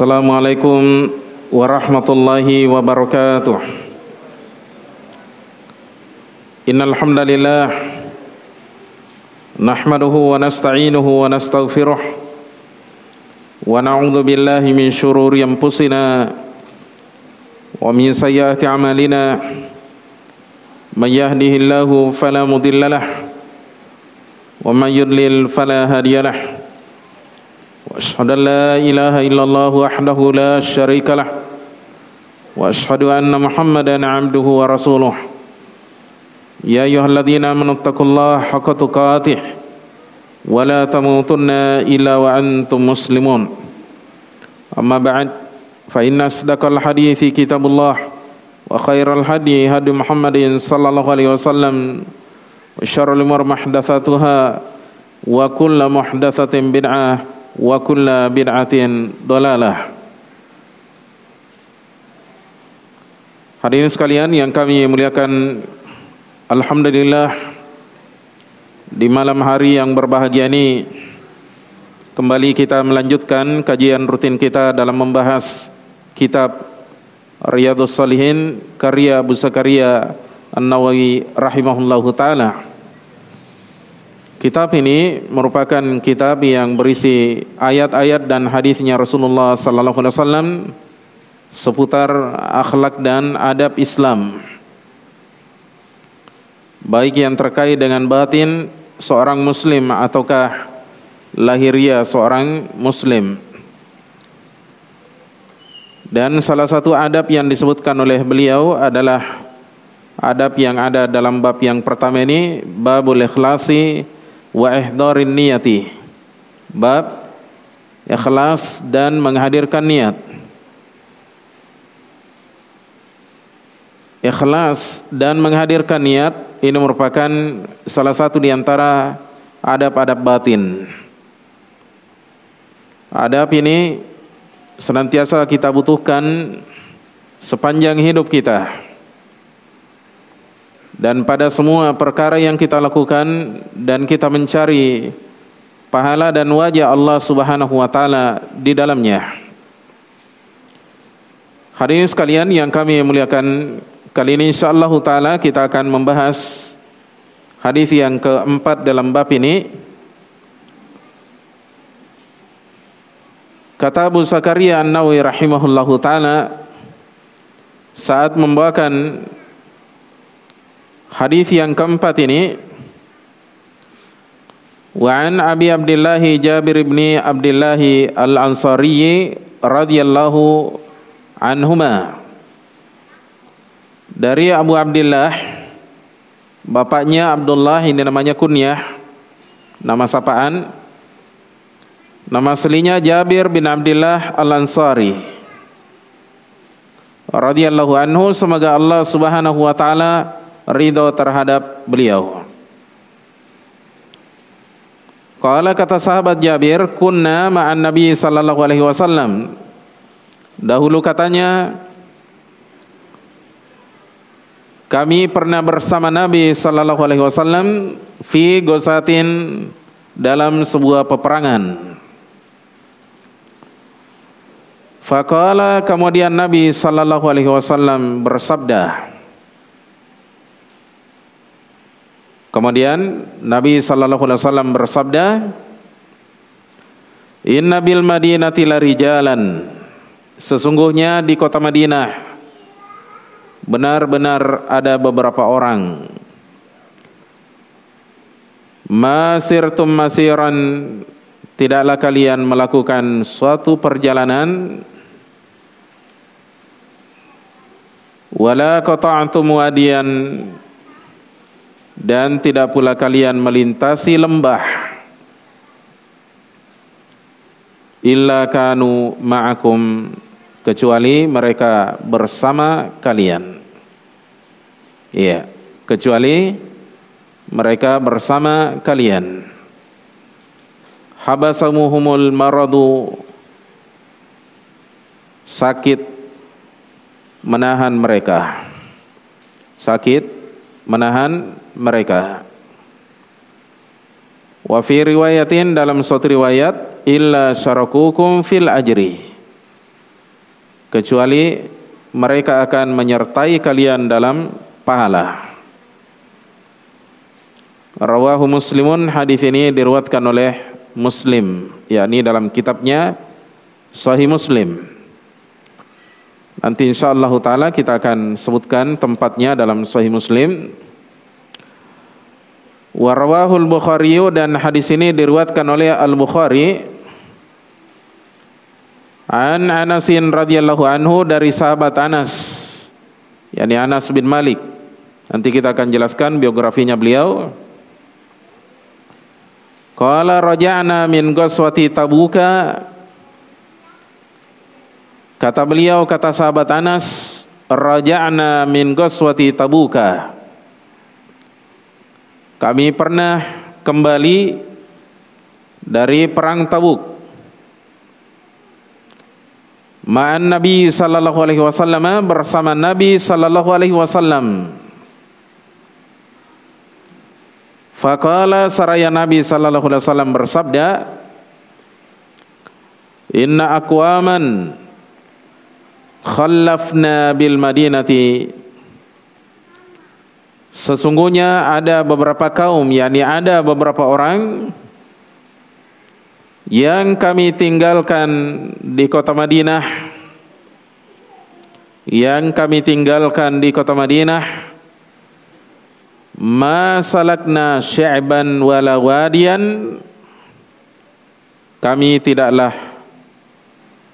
Assalamualaikum warahmatullahi wabarakatuh. Innal hamdalillah nahmaduhu wa nasta'inuhu wa nastaghfiruh wa na'udzu billahi min shururi anfusina wa min sayyiati a'malina may yahdihillahu فلا mudilla lahu wa may yudlil واشهد ان لا اله الا الله وحده لا شريك له واشهد ان محمدا عبده ورسوله يا ايها الذين امنوا اتقوا الله حق تقاته ولا تموتن الا وانتم مسلمون اما بعد فان اصدق الحديث كتاب الله وخير الهدي هدي محمد صلى الله عليه وسلم وشر الامور محدثاتها وكل محدثه بدعه kulla bid'atin dolalah Hadirin sekalian yang kami muliakan Alhamdulillah Di malam hari yang berbahagia ini Kembali kita melanjutkan kajian rutin kita dalam membahas Kitab Riyadus Salihin Karya Abu Zakaria An-Nawawi Rahimahullahu Ta'ala Kitab ini merupakan kitab yang berisi ayat-ayat dan hadisnya Rasulullah sallallahu alaihi wasallam seputar akhlak dan adab Islam. Baik yang terkait dengan batin seorang muslim ataukah lahiriah seorang muslim. Dan salah satu adab yang disebutkan oleh beliau adalah adab yang ada dalam bab yang pertama ini babul ikhlasi wa ihdarin niyati. Bab ikhlas dan menghadirkan niat. Ikhlas dan menghadirkan niat ini merupakan salah satu di antara adab-adab batin. Adab ini senantiasa kita butuhkan sepanjang hidup kita dan pada semua perkara yang kita lakukan dan kita mencari pahala dan wajah Allah Subhanahu wa taala di dalamnya. Hari ini sekalian yang kami muliakan kali ini insyaallah taala kita akan membahas hadis yang keempat dalam bab ini. Kata Abu Zakaria An-Nawawi rahimahullahu taala saat membawakan Hadis yang keempat ini Wa an Abi Abdullah Jabir bin Abdullah Al-Ansari radhiyallahu anhuma. Dari Abu Abdullah bapaknya Abdullah ini namanya kunyah nama sapaan nama aslinya Jabir bin Abdullah Al-Ansari radhiyallahu anhu. Semoga Allah Subhanahu wa taala ridho terhadap beliau. Qala kata sahabat Jabir, kunna ma'an Nabi sallallahu alaihi wasallam. Dahulu katanya kami pernah bersama Nabi sallallahu alaihi wasallam fi gosatin dalam sebuah peperangan. Faqala kemudian Nabi sallallahu alaihi wasallam bersabda, Kemudian Nabi sallallahu alaihi wasallam bersabda, "Inna bil Madinati larijalan." Sesungguhnya di kota Madinah benar-benar ada beberapa orang. Masirtum masiran. Tidaklah kalian melakukan suatu perjalanan. Wala qata'tum wadiyan dan tidak pula kalian melintasi lembah. Illa kanu ma'akum kecuali mereka bersama kalian. Iya kecuali mereka bersama kalian. Habasamuhumul maradu sakit menahan mereka. Sakit menahan mereka. Wa fi riwayatin dalam suatu riwayat illa syarakukum fil ajri kecuali mereka akan menyertai kalian dalam pahala. Rawahu Muslimun hadis ini diriwayatkan oleh Muslim, yakni dalam kitabnya Sahih Muslim. Nanti insyaallah taala kita akan sebutkan tempatnya dalam Sahih Muslim. Warawahul Bukhari dan hadis ini diriwayatkan oleh Al Bukhari An Anasin radhiyallahu anhu dari sahabat Anas yakni Anas bin Malik. Nanti kita akan jelaskan biografinya beliau. Qala raja'na min ghazwati Tabuka Kata beliau kata sahabat Anas raja'na min ghazwati Tabuka Kami pernah kembali dari perang Tabuk ma'an Nabi sallallahu alaihi wasallam bersama Nabi sallallahu alaihi wasallam. Faqala saraya Nabi sallallahu alaihi wasallam bersabda Inna aqwaman khallafna bil Madinati Sesungguhnya ada beberapa kaum yakni ada beberapa orang yang kami tinggalkan di kota Madinah yang kami tinggalkan di kota Madinah. Ma salakna sya'ban wala kami tidaklah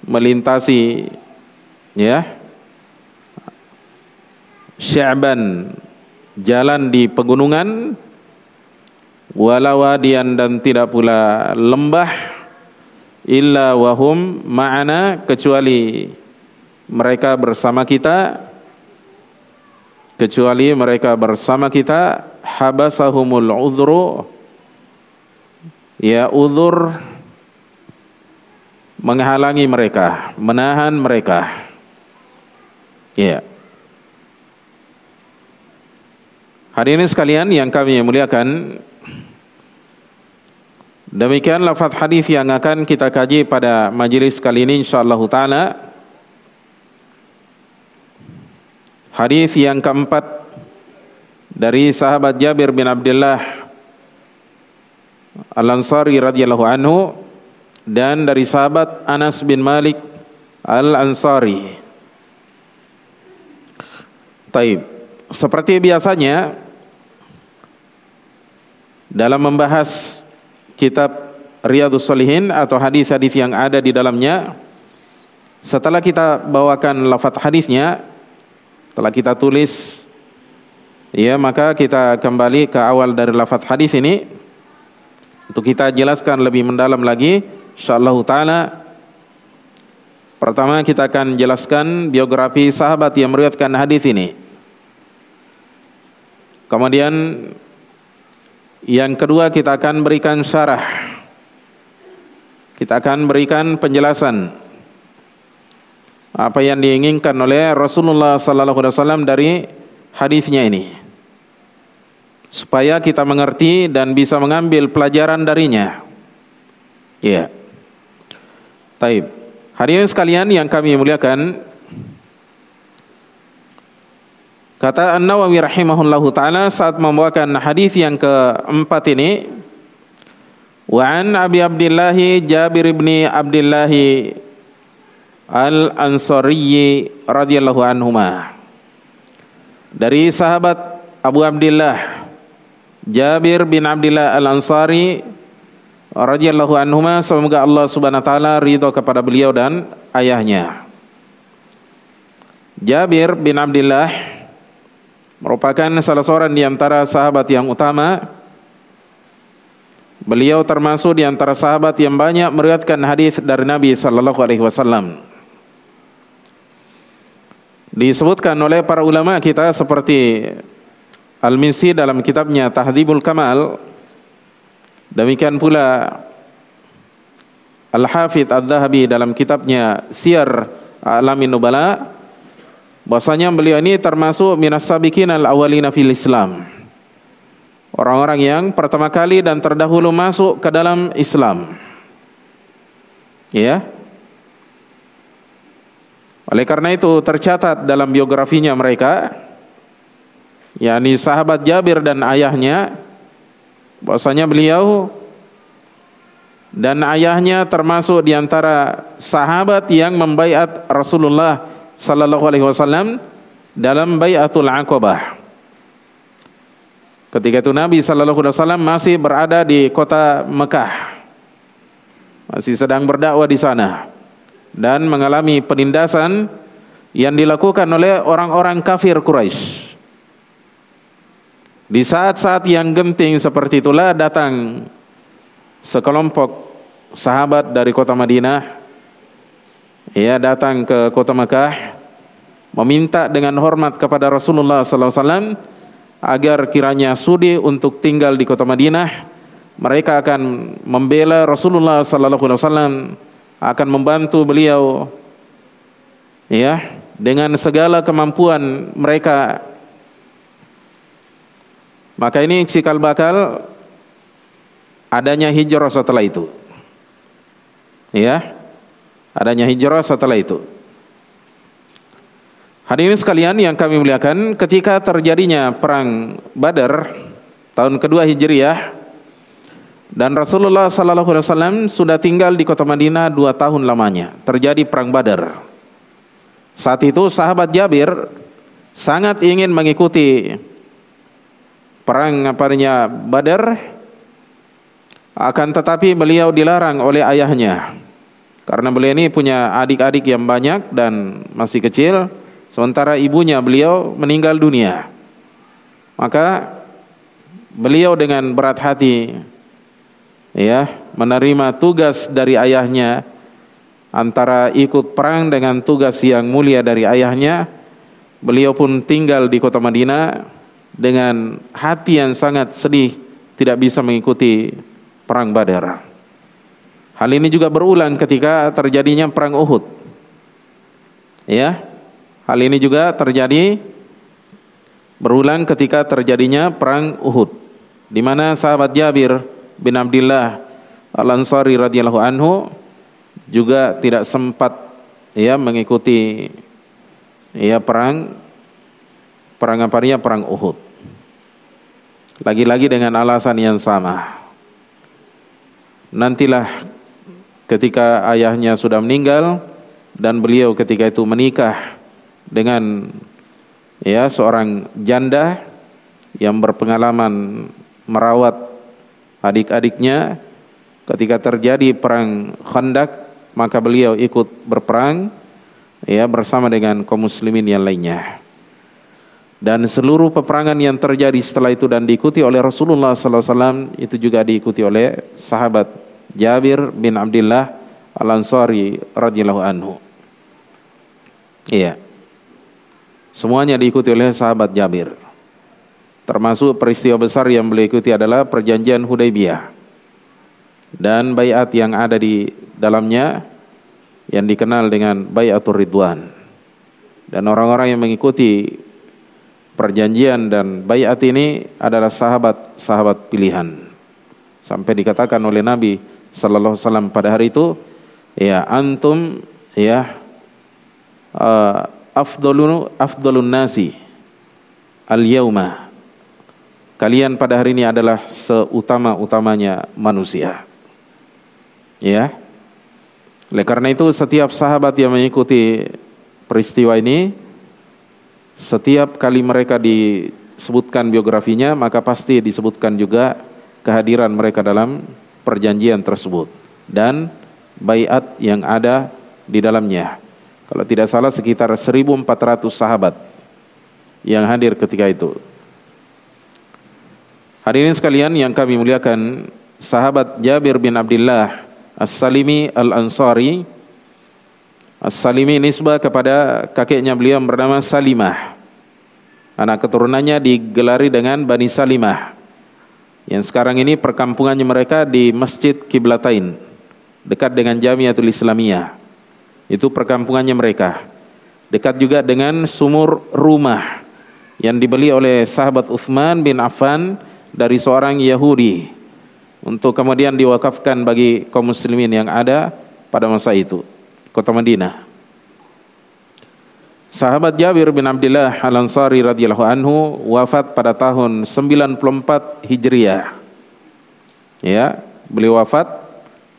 melintasi ya sya'ban jalan di pegunungan wala wadiyan dan tidak pula lembah illa wahum ma'ana kecuali mereka bersama kita kecuali mereka bersama kita habasahumul udhru ya udhur menghalangi mereka menahan mereka. Ya Hadirin sekalian yang kami muliakan Demikian lafaz hadis yang akan kita kaji pada majelis kali ini insyaallah taala. Hadis yang keempat dari sahabat Jabir bin Abdullah Al-Ansari radhiyallahu anhu dan dari sahabat Anas bin Malik Al-Ansari. Taib. Seperti biasanya dalam membahas kitab Riyadus Salihin atau hadis-hadis yang ada di dalamnya. Setelah kita bawakan lafaz hadisnya setelah kita tulis ya maka kita kembali ke awal dari lafaz hadis ini. Untuk kita jelaskan lebih mendalam lagi insyaallah taala. Pertama kita akan jelaskan biografi sahabat yang meriwayatkan hadis ini. Kemudian yang kedua kita akan berikan syarah. Kita akan berikan penjelasan apa yang diinginkan oleh Rasulullah sallallahu alaihi wasallam dari hadisnya ini. Supaya kita mengerti dan bisa mengambil pelajaran darinya. Ya. Yeah. Taib. Hadirin sekalian yang kami muliakan, Kata An-Nawawi rahimahullahu taala saat membawakan hadis yang keempat ini Wa an Abi Abdullah Jabir bin Abdullah Al-Ansari radhiyallahu anhuma. Dari sahabat Abu Abdullah Jabir bin Abdullah Al-Ansari radhiyallahu anhuma semoga Allah Subhanahu wa taala ridho kepada beliau dan ayahnya. Jabir bin Abdullah merupakan salah seorang di antara sahabat yang utama. Beliau termasuk di antara sahabat yang banyak meriwayatkan hadis dari Nabi sallallahu alaihi wasallam. Disebutkan oleh para ulama kita seperti Al-Misi dalam kitabnya Tahdhibul Kamal. Demikian pula Al-Hafidh Ad-Dhahabi dalam kitabnya Siyar Alamin Nubala bahwasanya beliau ini termasuk minas sabiqin al awalina fil Islam. Orang-orang yang pertama kali dan terdahulu masuk ke dalam Islam. Ya. Oleh karena itu tercatat dalam biografinya mereka yakni sahabat Jabir dan ayahnya bahwasanya beliau dan ayahnya termasuk di antara sahabat yang membaiat Rasulullah sallallahu alaihi wasallam dalam baiatul Aqabah. Ketika itu Nabi sallallahu alaihi wasallam masih berada di kota Mekah. Masih sedang berdakwah di sana dan mengalami penindasan yang dilakukan oleh orang-orang kafir Quraisy. Di saat-saat yang genting seperti itulah datang sekelompok sahabat dari kota Madinah ia datang ke kota Mekah meminta dengan hormat kepada Rasulullah wasallam agar kiranya sudi untuk tinggal di kota Madinah mereka akan membela Rasulullah wasallam akan membantu beliau ya dengan segala kemampuan mereka. Maka ini cikal bakal adanya hijrah setelah itu ya adanya hijrah setelah itu Hadirin sekalian yang kami muliakan, ketika terjadinya perang Badar tahun kedua Hijriah dan Rasulullah sallallahu alaihi wasallam sudah tinggal di kota Madinah dua tahun lamanya. Terjadi perang Badar. Saat itu sahabat Jabir sangat ingin mengikuti perang apanya Badar akan tetapi beliau dilarang oleh ayahnya. Karena beliau ini punya adik-adik yang banyak dan masih kecil, sementara ibunya beliau meninggal dunia. Maka beliau dengan berat hati ya menerima tugas dari ayahnya antara ikut perang dengan tugas yang mulia dari ayahnya beliau pun tinggal di kota Madinah dengan hati yang sangat sedih tidak bisa mengikuti perang Badar hal ini juga berulang ketika terjadinya perang Uhud ya hal ini juga terjadi berulang ketika terjadinya perang Uhud di mana sahabat Jabir bin Abdullah Al-Ansari radhiyallahu anhu juga tidak sempat ya mengikuti ya perang perang apa dia perang Uhud. Lagi-lagi dengan alasan yang sama. Nantilah ketika ayahnya sudah meninggal dan beliau ketika itu menikah dengan ya seorang janda yang berpengalaman merawat adik-adiknya ketika terjadi perang Khandaq maka beliau ikut berperang ya bersama dengan kaum muslimin yang lainnya. Dan seluruh peperangan yang terjadi setelah itu dan diikuti oleh Rasulullah wasallam itu juga diikuti oleh sahabat Jabir bin Abdullah Al-Ansari radhiyallahu anhu. Iya. Semuanya diikuti oleh sahabat Jabir. Termasuk peristiwa besar yang beliau ikuti adalah perjanjian Hudaybiyah. Dan bayat yang ada di dalamnya yang dikenal dengan bayatul ridwan. Dan orang-orang yang mengikuti perjanjian dan bayat ini adalah sahabat-sahabat pilihan. Sampai dikatakan oleh Nabi sallallahu alaihi wasallam pada hari itu, ya antum ya uh, afdalun afdalun nasi al yauma kalian pada hari ini adalah seutama-utamanya manusia. Ya. Oleh karena itu setiap sahabat yang mengikuti peristiwa ini setiap kali mereka disebutkan biografinya maka pasti disebutkan juga kehadiran mereka dalam perjanjian tersebut dan bayat yang ada di dalamnya. Kalau tidak salah sekitar 1400 sahabat yang hadir ketika itu. Hadirin sekalian yang kami muliakan, sahabat Jabir bin Abdullah As-Salimi Al-Ansari As-Salimi nisbah kepada kakeknya beliau bernama Salimah. Anak keturunannya digelari dengan Bani Salimah. Yang sekarang ini perkampungannya mereka di Masjid Kiblatain dekat dengan Jamiatul Islamiyah. Itu perkampungannya mereka. Dekat juga dengan sumur rumah yang dibeli oleh sahabat Uthman bin Affan dari seorang Yahudi untuk kemudian diwakafkan bagi kaum muslimin yang ada pada masa itu kota Madinah. Sahabat Jabir bin Abdullah Al-Ansari radhiyallahu anhu wafat pada tahun 94 Hijriah. Ya, beliau wafat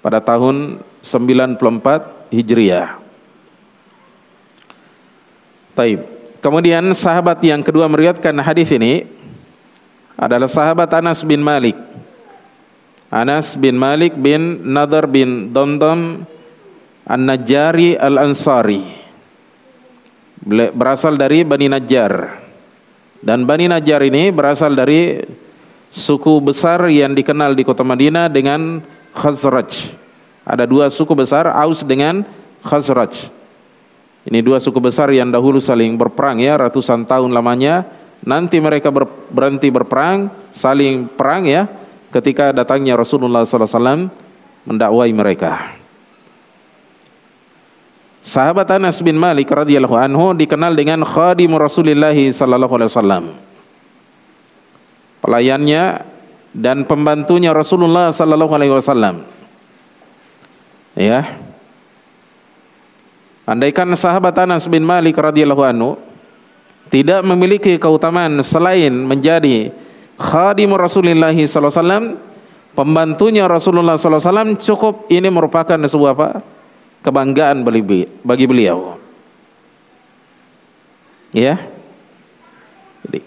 pada tahun 94 Hijriah. Taib. Kemudian sahabat yang kedua meriwayatkan hadis ini adalah sahabat Anas bin Malik. Anas bin Malik bin Nadar bin Damdam An-Najjari Al-Ansari berasal dari Bani Najjar. Dan Bani Najjar ini berasal dari suku besar yang dikenal di kota Madinah dengan Khazraj. Ada dua suku besar, Aus dengan Khazraj. Ini dua suku besar yang dahulu saling berperang ya, ratusan tahun lamanya. Nanti mereka ber, berhenti berperang, saling perang ya, ketika datangnya Rasulullah SAW mendakwai mereka. Sahabat Anas bin Malik radhiyallahu anhu dikenal dengan khadim Rasulullah sallallahu alaihi wasallam. Pelayannya dan pembantunya Rasulullah sallallahu alaihi wasallam. Ya. Andaikan sahabat Anas bin Malik radhiyallahu anhu tidak memiliki keutamaan selain menjadi khadim Rasulullah sallallahu alaihi wasallam, pembantunya Rasulullah sallallahu alaihi wasallam cukup ini merupakan sebuah apa? Kebanggaan bagi beliau. Ya. Jadi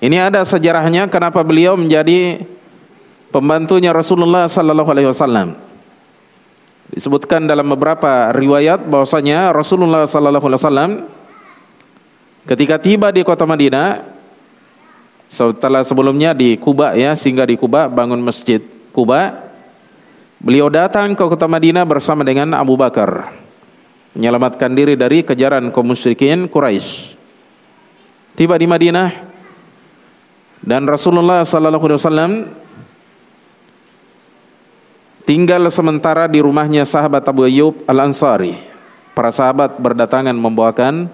ini ada sejarahnya kenapa beliau menjadi pembantunya Rasulullah sallallahu alaihi wasallam. Disebutkan dalam beberapa riwayat bahwasanya Rasulullah sallallahu alaihi wasallam ketika tiba di kota Madinah setelah sebelumnya di Kuba ya singgah di Kuba bangun masjid Kuba Beliau datang ke kota Madinah bersama dengan Abu Bakar menyelamatkan diri dari kejaran kaum musyrikin Quraisy. Tiba di Madinah dan Rasulullah sallallahu alaihi wasallam tinggal sementara di rumahnya sahabat Abu Ayyub Al-Ansari. Para sahabat berdatangan membawakan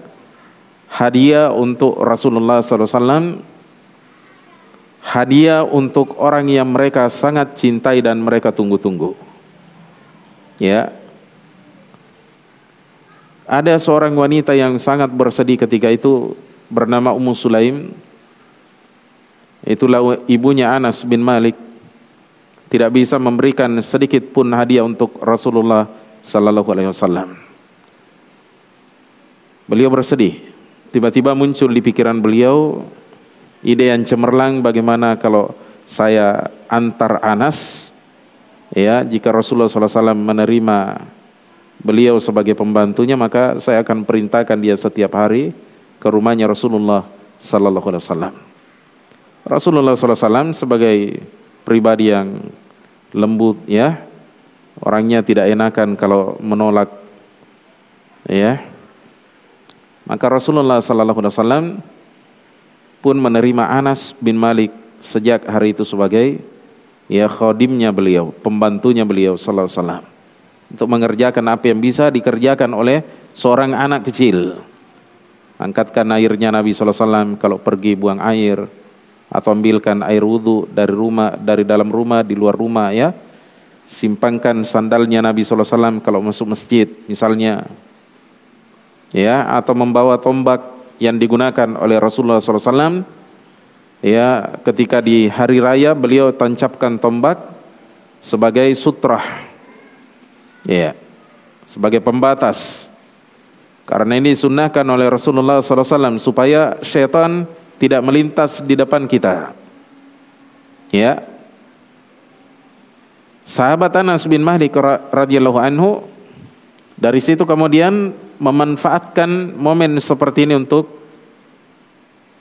hadiah untuk Rasulullah sallallahu alaihi wasallam hadiah untuk orang yang mereka sangat cintai dan mereka tunggu-tunggu. Ya. Ada seorang wanita yang sangat bersedih ketika itu bernama Ummu Sulaim. Itulah ibunya Anas bin Malik. Tidak bisa memberikan sedikit pun hadiah untuk Rasulullah sallallahu alaihi wasallam. Beliau bersedih. Tiba-tiba muncul di pikiran beliau ide yang cemerlang bagaimana kalau saya antar Anas ya jika Rasulullah SAW menerima beliau sebagai pembantunya maka saya akan perintahkan dia setiap hari ke rumahnya Rasulullah Sallallahu Alaihi Wasallam. Rasulullah SAW sebagai pribadi yang lembut ya orangnya tidak enakan kalau menolak ya maka Rasulullah Sallallahu Alaihi Wasallam pun menerima Anas bin Malik sejak hari itu sebagai ya khodimnya beliau, pembantunya beliau sallallahu alaihi wasallam untuk mengerjakan apa yang bisa dikerjakan oleh seorang anak kecil. Angkatkan airnya Nabi sallallahu alaihi wasallam kalau pergi buang air atau ambilkan air wudhu dari rumah dari dalam rumah di luar rumah ya. Simpangkan sandalnya Nabi sallallahu alaihi wasallam kalau masuk masjid misalnya ya atau membawa tombak yang digunakan oleh Rasulullah SAW ya ketika di hari raya beliau tancapkan tombak sebagai sutrah ya sebagai pembatas. Karena ini sunnahkan oleh Rasulullah SAW supaya syaitan tidak melintas di depan kita ya. Sahabat Anas bin Malik radhiyallahu anhu dari situ kemudian memanfaatkan momen seperti ini untuk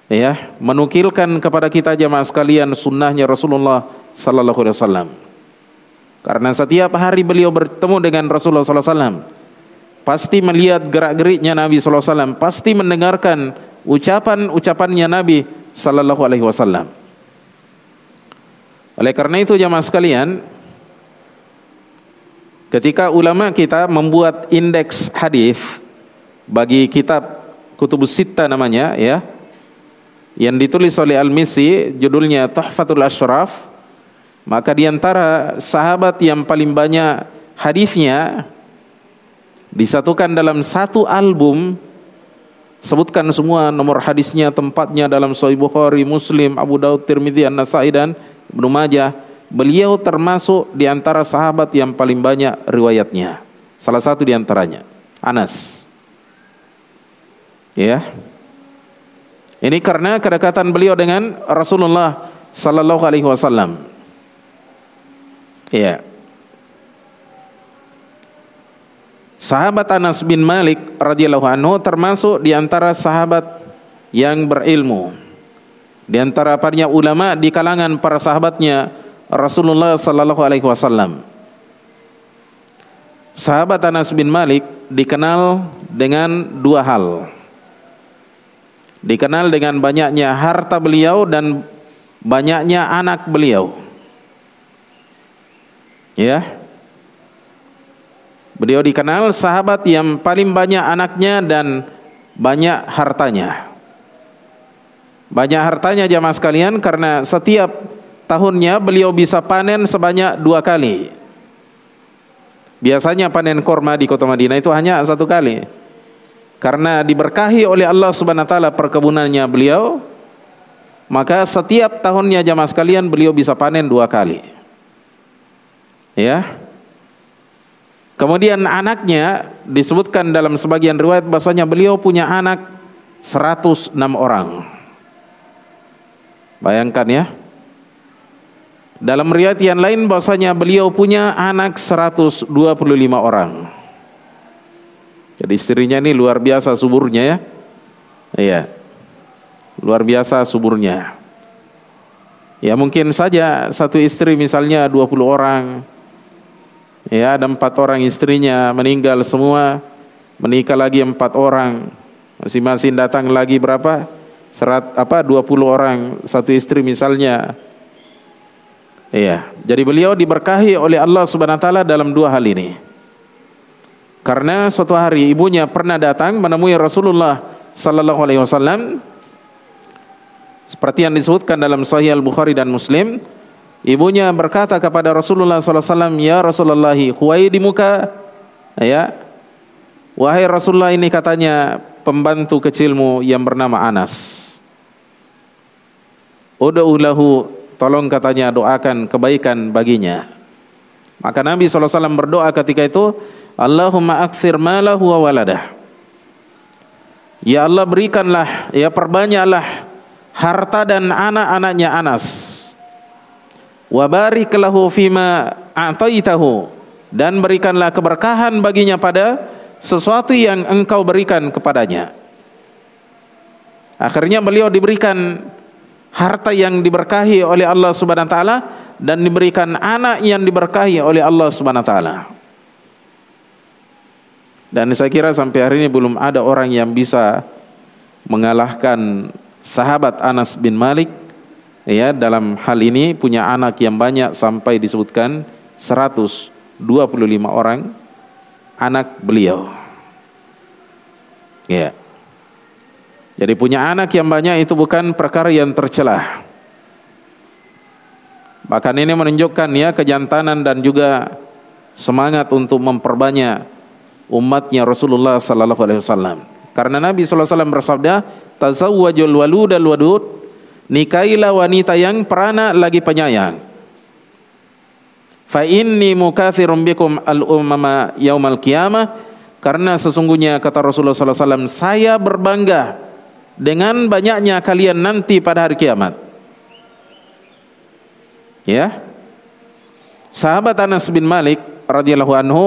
ya menukilkan kepada kita jemaah sekalian sunnahnya Rasulullah sallallahu alaihi wasallam. Karena setiap hari beliau bertemu dengan Rasulullah sallallahu alaihi wasallam, pasti melihat gerak-geriknya Nabi sallallahu alaihi wasallam, pasti mendengarkan ucapan-ucapannya Nabi sallallahu alaihi wasallam. Oleh karena itu jemaah sekalian, Ketika ulama kita membuat indeks hadis bagi kitab Kutubus Sitta namanya ya yang ditulis oleh Al-Misi judulnya Tuhfatul Ashraf maka di antara sahabat yang paling banyak hadisnya disatukan dalam satu album sebutkan semua nomor hadisnya, tempatnya dalam Sahih Bukhari, Muslim, Abu Daud, Tirmidzi, An-Nasai dan Ibnu Majah. Beliau termasuk di antara sahabat yang paling banyak riwayatnya. Salah satu di antaranya Anas. Ya. Ini karena kedekatan beliau dengan Rasulullah sallallahu alaihi wasallam. Ya. Sahabat Anas bin Malik radhiyallahu anhu termasuk di antara sahabat yang berilmu. Di antara ulama di kalangan para sahabatnya Rasulullah sallallahu alaihi wasallam. Sahabat Anas bin Malik dikenal dengan dua hal. Dikenal dengan banyaknya harta beliau dan banyaknya anak beliau. Ya. Beliau dikenal sahabat yang paling banyak anaknya dan banyak hartanya. Banyak hartanya jamaah sekalian karena setiap tahunnya beliau bisa panen sebanyak dua kali. Biasanya panen korma di kota Madinah itu hanya satu kali. Karena diberkahi oleh Allah Subhanahu wa taala perkebunannya beliau, maka setiap tahunnya jamaah sekalian beliau bisa panen dua kali. Ya. Kemudian anaknya disebutkan dalam sebagian riwayat bahasanya beliau punya anak 106 orang. Bayangkan ya. Dalam riwayat yang lain bahasanya beliau punya anak 125 orang. Jadi istrinya ini luar biasa suburnya ya. Iya. Luar biasa suburnya. Ya mungkin saja satu istri misalnya 20 orang, Ya, ada empat orang istrinya meninggal semua, menikah lagi empat orang, masing-masing datang lagi berapa? Serat apa? 20 orang satu istri misalnya. Iya, jadi beliau diberkahi oleh Allah Subhanahu wa taala dalam dua hal ini. Karena suatu hari ibunya pernah datang menemui Rasulullah sallallahu alaihi wasallam seperti yang disebutkan dalam Sahih Al-Bukhari dan Muslim, Ibunya berkata kepada Rasulullah SAW, Ya Rasulullah, di muka. Ya, wahai Rasulullah ini katanya pembantu kecilmu yang bernama Anas. Uda'ulahu, tolong katanya doakan kebaikan baginya. Maka Nabi SAW berdoa ketika itu, Allahumma akthir malahu wa waladah. Ya Allah berikanlah, ya perbanyaklah harta dan anak-anaknya Anas wa barik lahu fima a'taitahu dan berikanlah keberkahan baginya pada sesuatu yang engkau berikan kepadanya. Akhirnya beliau diberikan harta yang diberkahi oleh Allah Subhanahu wa taala dan diberikan anak yang diberkahi oleh Allah Subhanahu wa taala. Dan saya kira sampai hari ini belum ada orang yang bisa mengalahkan sahabat Anas bin Malik ya dalam hal ini punya anak yang banyak sampai disebutkan 125 orang anak beliau. Ya. Jadi punya anak yang banyak itu bukan perkara yang tercelah. Bahkan ini menunjukkan ya kejantanan dan juga semangat untuk memperbanyak umatnya Rasulullah sallallahu alaihi wasallam. Karena Nabi sallallahu alaihi wasallam bersabda, "Tazawwajul walud al wadud Nikailah wanita yang perana lagi penyayang. Fa inni mukatsirum bikum al ummama yaumal qiyamah karena sesungguhnya kata Rasulullah sallallahu alaihi wasallam saya berbangga dengan banyaknya kalian nanti pada hari kiamat. Ya. Sahabat Anas bin Malik radhiyallahu anhu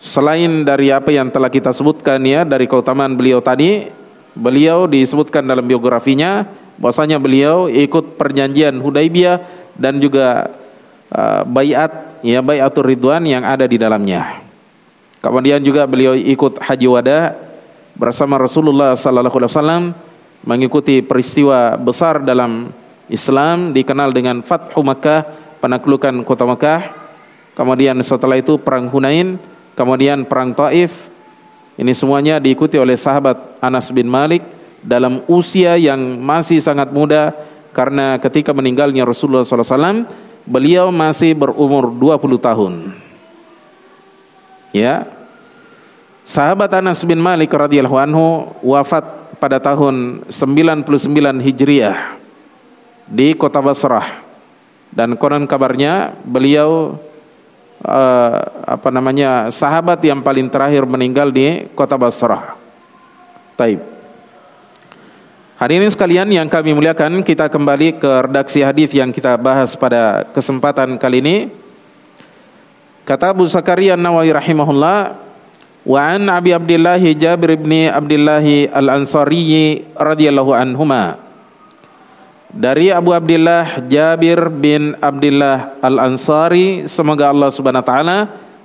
selain dari apa yang telah kita sebutkan ya dari keutamaan beliau tadi Beliau disebutkan dalam biografinya bahwasanya beliau ikut perjanjian Hudaibiyah dan juga uh, bayat ya bayatul ridwan yang ada di dalamnya. Kemudian juga beliau ikut haji wada bersama Rasulullah sallallahu alaihi wasallam mengikuti peristiwa besar dalam Islam dikenal dengan Fathu Makkah, penaklukan kota Makkah. Kemudian setelah itu perang Hunain, kemudian perang Taif, ini semuanya diikuti oleh sahabat Anas bin Malik dalam usia yang masih sangat muda karena ketika meninggalnya Rasulullah SAW beliau masih berumur 20 tahun. Ya. Sahabat Anas bin Malik radhiyallahu anhu wafat pada tahun 99 Hijriah di kota Basrah. Dan konon kabarnya beliau uh, apa namanya sahabat yang paling terakhir meninggal di kota Basrah. Taib. Hari ini sekalian yang kami muliakan kita kembali ke redaksi hadis yang kita bahas pada kesempatan kali ini. Kata Abu Zakaria Nawawi rahimahullah Wa an Abi Abdullah Jabir bin Abdullah Al-Ansari radhiyallahu anhuma. Dari Abu Abdullah Jabir bin Abdullah Al-Ansari semoga Allah Subhanahu wa taala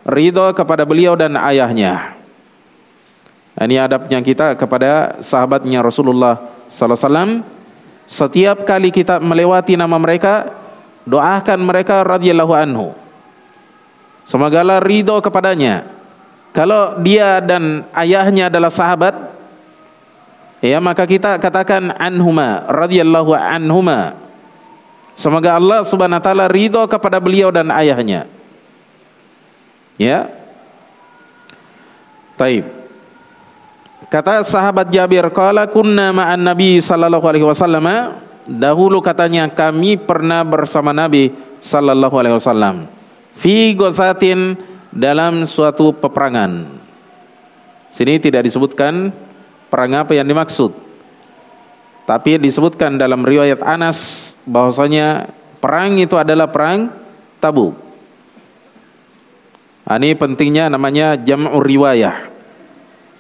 ridho kepada beliau dan ayahnya. Ini adabnya kita kepada sahabatnya Rasulullah sallallahu alaihi wasallam. Setiap kali kita melewati nama mereka, doakan mereka radhiyallahu anhu. Semoga Allah ridho kepadanya kalau dia dan ayahnya adalah sahabat, ya maka kita katakan anhuma radhiyallahu anhuma. Semoga Allah Subhanahu wa taala ridho kepada beliau dan ayahnya. Ya. Taib. Kata sahabat Jabir, "Qala kunna ma'an Nabi sallallahu alaihi wasallam." Dahulu katanya kami pernah bersama Nabi sallallahu alaihi wasallam. Fi gosatin dalam suatu peperangan. Sini tidak disebutkan perang apa yang dimaksud. Tapi disebutkan dalam riwayat Anas bahwasanya perang itu adalah perang Tabuk. Nah, ini pentingnya namanya jam'ur riwayah.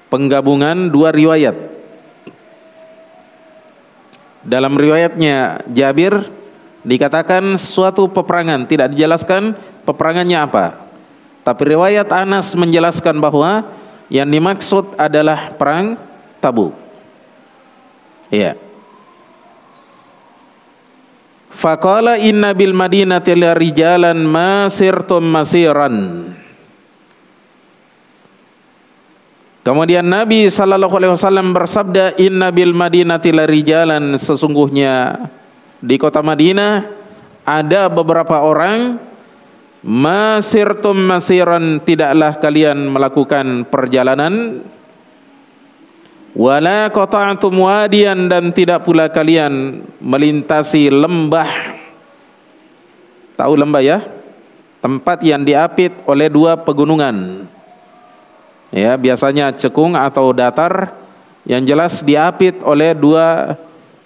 Penggabungan dua riwayat. Dalam riwayatnya Jabir dikatakan suatu peperangan, tidak dijelaskan peperangannya apa. Tapi riwayat Anas menjelaskan bahwa yang dimaksud adalah perang Tabuk. Iya. Faqala inna bil madinati rijalan masirtum masiran. Kemudian Nabi sallallahu alaihi wasallam bersabda inna bil madinati rijalan sesungguhnya di kota Madinah ada beberapa orang Masirtum masiran tidaklah kalian melakukan perjalanan. Wala qata'tum wadiyan dan tidak pula kalian melintasi lembah. Tahu lembah ya? Tempat yang diapit oleh dua pegunungan. Ya biasanya cekung atau datar. Yang jelas diapit oleh dua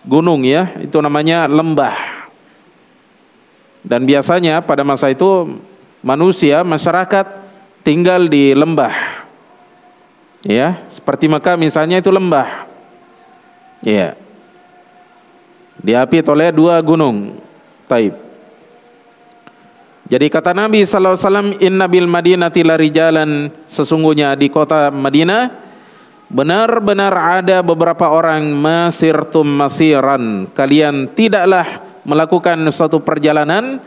gunung ya itu namanya lembah dan biasanya pada masa itu manusia, masyarakat tinggal di lembah. Ya, seperti Mekah misalnya itu lembah. Ya. Diapit oleh dua gunung. Taib. Jadi kata Nabi sallallahu alaihi wasallam inna bil madinati larijalan sesungguhnya di kota Madinah benar-benar ada beberapa orang masirtum masiran kalian tidaklah melakukan suatu perjalanan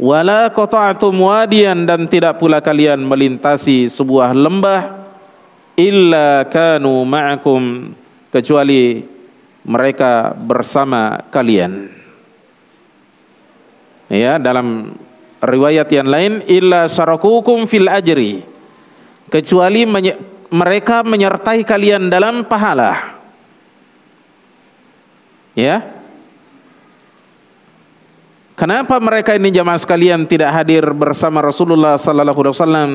wala qata'tum wadiyan dan tidak pula kalian melintasi sebuah lembah illa kanu ma'akum kecuali mereka bersama kalian. Ya dalam riwayat yang lain illa syarakukum fil ajri kecuali menye mereka menyertai kalian dalam pahala. Ya Kenapa mereka ini jamaah sekalian tidak hadir bersama Rasulullah sallallahu alaihi wasallam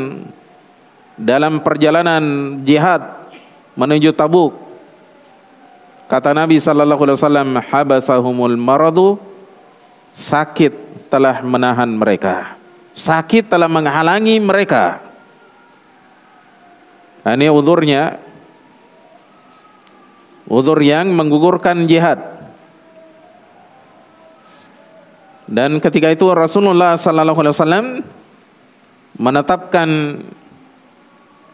dalam perjalanan jihad menuju Tabuk? Kata Nabi sallallahu alaihi wasallam, "Habasahumul maradu." Sakit telah menahan mereka. Sakit telah menghalangi mereka. Nah, ini udurnya. Udur yang menggugurkan jihad. Dan ketika itu Rasulullah sallallahu alaihi wasallam menetapkan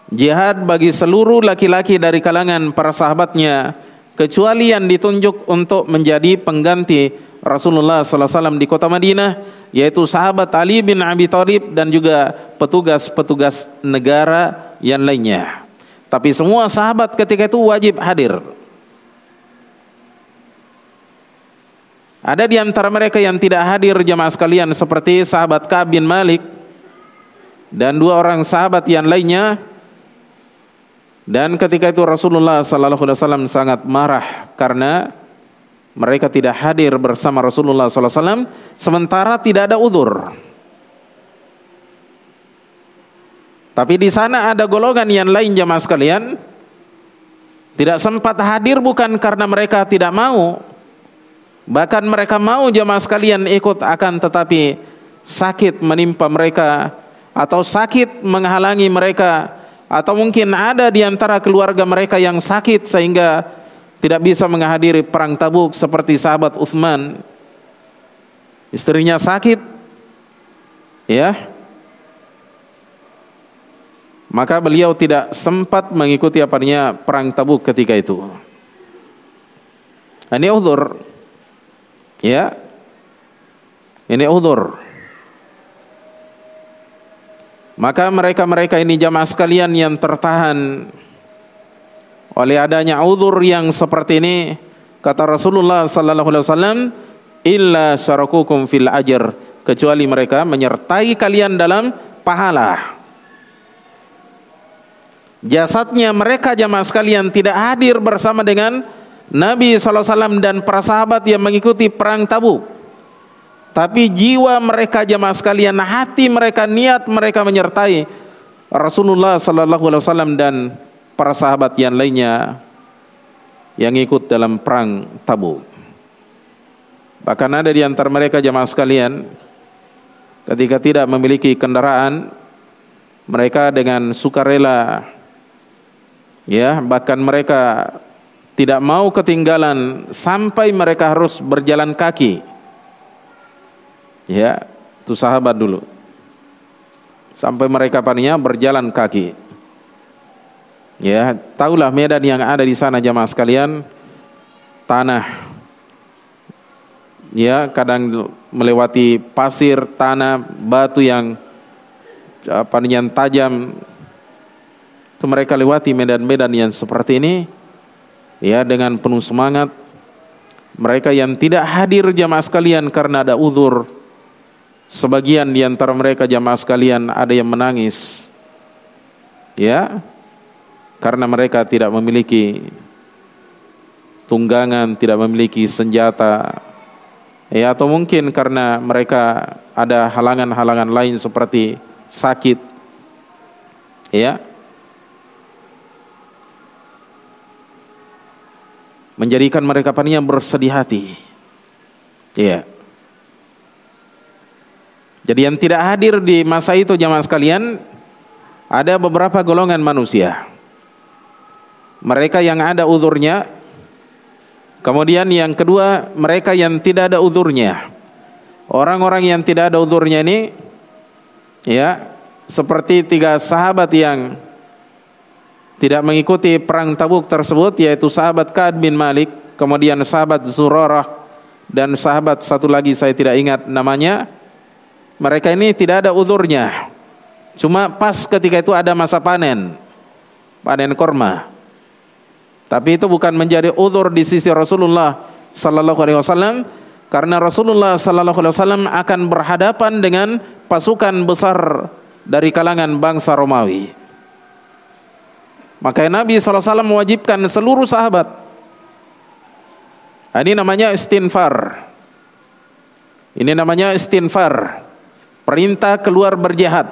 jihad bagi seluruh laki-laki dari kalangan para sahabatnya kecuali yang ditunjuk untuk menjadi pengganti Rasulullah sallallahu alaihi wasallam di kota Madinah yaitu sahabat Ali bin Abi Thalib dan juga petugas-petugas negara yang lainnya. Tapi semua sahabat ketika itu wajib hadir. Ada di antara mereka yang tidak hadir jemaah sekalian seperti sahabat Ka'ab bin Malik dan dua orang sahabat yang lainnya Dan ketika itu Rasulullah sallallahu alaihi wasallam sangat marah karena mereka tidak hadir bersama Rasulullah sallallahu alaihi wasallam sementara tidak ada uzur. Tapi di sana ada golongan yang lain jamaah sekalian tidak sempat hadir bukan karena mereka tidak mau bahkan mereka mau jamaah sekalian ikut akan tetapi sakit menimpa mereka atau sakit menghalangi mereka atau mungkin ada di antara keluarga mereka yang sakit sehingga tidak bisa menghadiri perang Tabuk seperti sahabat Uthman istrinya sakit ya maka beliau tidak sempat mengikuti apanya perang Tabuk ketika itu. Ini uzur. Ya. Ini uzur. Maka mereka-mereka ini jamaah sekalian yang tertahan oleh adanya uzur yang seperti ini kata Rasulullah sallallahu alaihi wasallam illa syarakukum fil ajr kecuali mereka menyertai kalian dalam pahala jasadnya mereka jamaah sekalian tidak hadir bersama dengan Nabi SAW dan para sahabat yang mengikuti perang Tabuk. Tapi jiwa mereka jamaah sekalian, hati mereka, niat mereka menyertai Rasulullah SAW dan para sahabat yang lainnya yang ikut dalam perang Tabuk. Bahkan ada di antara mereka jamaah sekalian ketika tidak memiliki kendaraan mereka dengan sukarela ya bahkan mereka tidak mau ketinggalan sampai mereka harus berjalan kaki. Ya itu sahabat dulu. Sampai mereka paninya berjalan kaki. Ya tahulah medan yang ada di sana jamaah sekalian. Tanah. Ya kadang melewati pasir tanah batu yang apa tajam. Itu mereka lewati medan-medan yang seperti ini ya dengan penuh semangat mereka yang tidak hadir jamaah sekalian karena ada uzur sebagian di antara mereka jamaah sekalian ada yang menangis. Ya karena mereka tidak memiliki tunggangan tidak memiliki senjata. Ya atau mungkin karena mereka ada halangan-halangan lain seperti sakit. Ya menjadikan mereka paninya bersedih hati. Iya. Jadi yang tidak hadir di masa itu jamaah sekalian ada beberapa golongan manusia. Mereka yang ada uzurnya. Kemudian yang kedua, mereka yang tidak ada uzurnya. Orang-orang yang tidak ada uzurnya ini ya, seperti tiga sahabat yang tidak mengikuti perang Tabuk tersebut yaitu sahabat Ka'ab bin Malik, kemudian sahabat Zurarah dan sahabat satu lagi saya tidak ingat namanya. Mereka ini tidak ada uzurnya. Cuma pas ketika itu ada masa panen. Panen korma. Tapi itu bukan menjadi uzur di sisi Rasulullah sallallahu alaihi wasallam karena Rasulullah sallallahu alaihi wasallam akan berhadapan dengan pasukan besar dari kalangan bangsa Romawi. Maka Nabi SAW mewajibkan seluruh sahabat. Ini namanya istinfar. Ini namanya istinfar. Perintah keluar berjihad.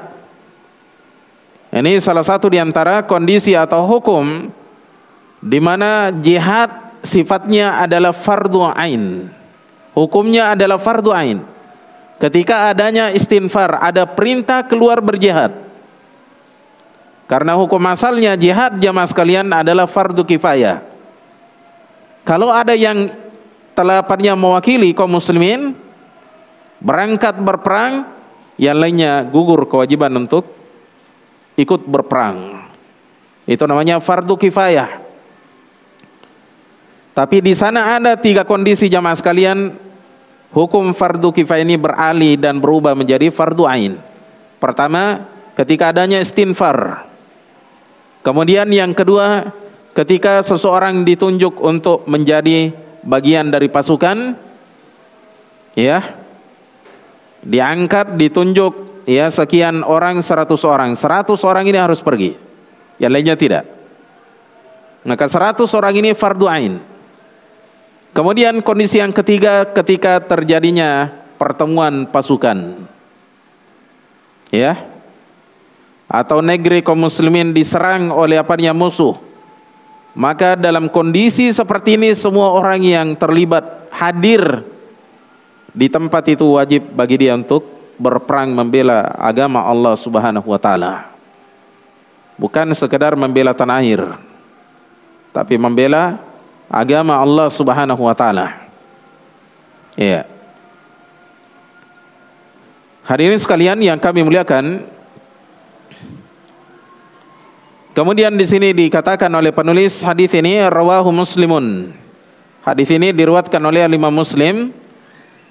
Ini salah satu di antara kondisi atau hukum di mana jihad sifatnya adalah fardu ain. Hukumnya adalah fardu ain. Ketika adanya istinfar, ada perintah keluar berjihad karena hukum asalnya jihad jamaah sekalian adalah fardu kifayah. Kalau ada yang telapannya mewakili kaum muslimin berangkat berperang, yang lainnya gugur kewajiban untuk ikut berperang. Itu namanya fardu kifayah. Tapi di sana ada tiga kondisi jamaah sekalian hukum fardu kifayah ini beralih dan berubah menjadi fardu ain. Pertama, ketika adanya istinfar. Kemudian yang kedua, ketika seseorang ditunjuk untuk menjadi bagian dari pasukan, ya, diangkat, ditunjuk, ya sekian orang, seratus orang, seratus orang ini harus pergi, yang lainnya tidak. Maka 100 orang ini fardu ain. Kemudian kondisi yang ketiga ketika terjadinya pertemuan pasukan. Ya. Atau negeri kaum muslimin diserang oleh apanya musuh. Maka dalam kondisi seperti ini semua orang yang terlibat hadir di tempat itu wajib bagi dia untuk berperang membela agama Allah Subhanahu wa taala. Bukan sekedar membela tanah air, tapi membela agama Allah Subhanahu wa taala. Ya. Hadirin sekalian yang kami muliakan, kemudian di sini dikatakan oleh penulis hadis ini rawahu Muslimun. Hadis ini diriwayatkan oleh lima Muslim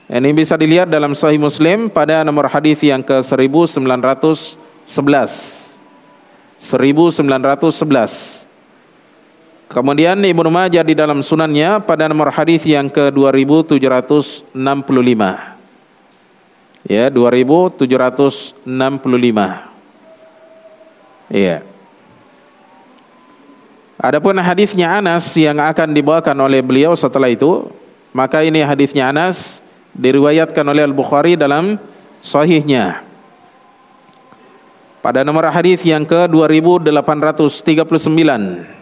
ini bisa dilihat dalam Sahih Muslim pada nomor hadis yang ke 1911. 1911. Kemudian Ibnu Majah di dalam sunannya pada nomor hadis yang ke 2765. Ya, 2765. Iya. Adapun hadisnya Anas yang akan dibawakan oleh beliau setelah itu, maka ini hadisnya Anas diriwayatkan oleh Al-Bukhari dalam sahihnya. Pada nomor hadis yang ke 2839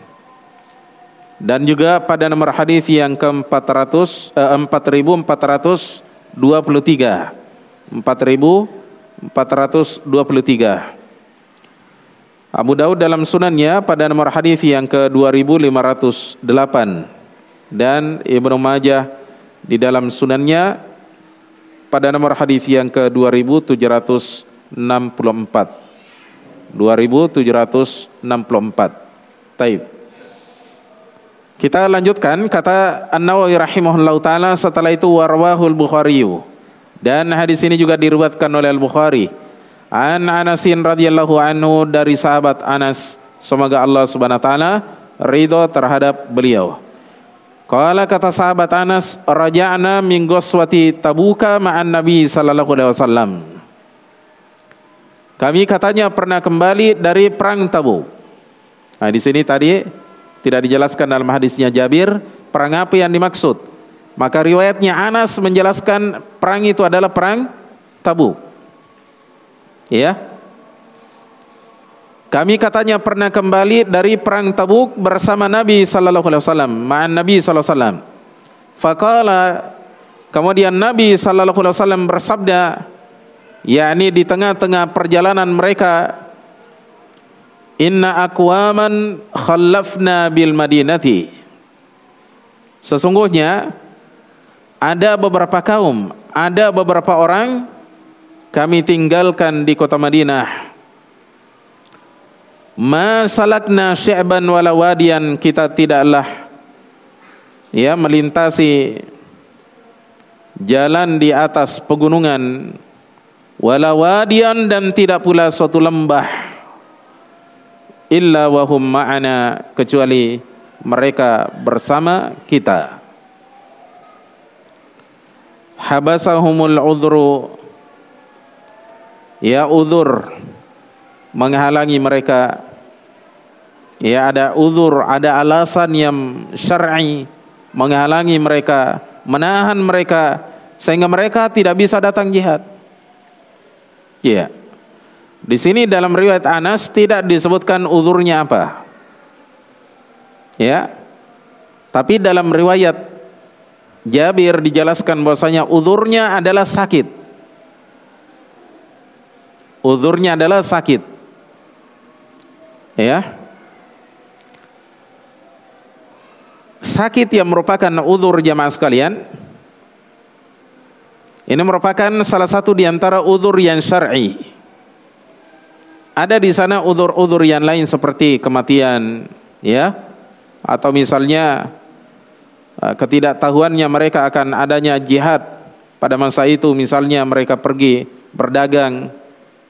dan juga pada nomor hadis yang ke 400 eh, 4423 4423 Abu Daud dalam sunannya pada nomor hadis yang ke 2508 dan Ibnu Majah di dalam sunannya pada nomor hadis yang ke 2764. 2764. Taib. Kita lanjutkan kata An-Nawawi rahimahullahu taala setelah itu warwahul Bukhari. Dan hadis ini juga diriwayatkan oleh Al-Bukhari. An Anasin radhiyallahu anhu dari sahabat Anas semoga Allah Subhanahu wa taala ridho terhadap beliau. Kala kata sahabat Anas, raja'na min ghazwati Tabuka ma'an Nabi sallallahu alaihi wasallam. Kami katanya pernah kembali dari perang Tabuk. Nah, di sini tadi tidak dijelaskan dalam hadisnya Jabir perang apa yang dimaksud. Maka riwayatnya Anas menjelaskan perang itu adalah perang Tabuk. Ya. Kami katanya pernah kembali dari perang Tabuk bersama Nabi sallallahu alaihi wasallam, ma'an Nabi sallallahu alaihi wasallam. Faqala kemudian Nabi sallallahu alaihi wasallam bersabda yakni di tengah-tengah perjalanan mereka Inna aqwaman khallafna bil Madinati Sesungguhnya ada beberapa kaum, ada beberapa orang kami tinggalkan di kota Madinah. Ma salakna sya'ban wala wadian kita tidaklah ya melintasi jalan di atas pegunungan. Wala wadian dan tidak pula suatu lembah illa wahum ma'ana kecuali mereka bersama kita. Habasahumul udhru ya udhur menghalangi mereka. Ya ada uzur ada alasan yang syar'i. Menghalangi mereka menahan mereka sehingga mereka tidak bisa datang jihad. Ya. Di sini dalam riwayat Anas tidak disebutkan uzurnya apa. Ya. Tapi dalam riwayat Jabir dijelaskan bahwasanya uzurnya adalah sakit uzurnya adalah sakit. Ya. Sakit yang merupakan uzur jamaah sekalian ini merupakan salah satu di antara uzur yang syar'i. Ada di sana uzur-uzur yang lain seperti kematian ya. Atau misalnya uh, ketidaktahuannya mereka akan adanya jihad pada masa itu. Misalnya mereka pergi berdagang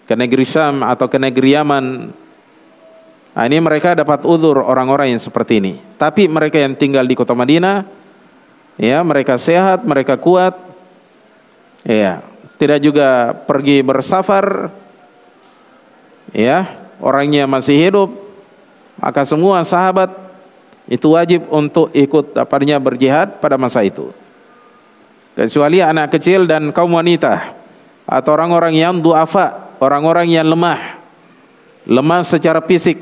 ke negeri Syam atau ke negeri Yaman. Nah, ini mereka dapat uzur orang-orang yang seperti ini. Tapi mereka yang tinggal di kota Madinah, ya mereka sehat, mereka kuat, ya tidak juga pergi bersafar, ya orangnya masih hidup, maka semua sahabat itu wajib untuk ikut dapatnya berjihad pada masa itu. Kecuali anak kecil dan kaum wanita atau orang-orang yang duafa, orang-orang yang lemah, lemah secara fisik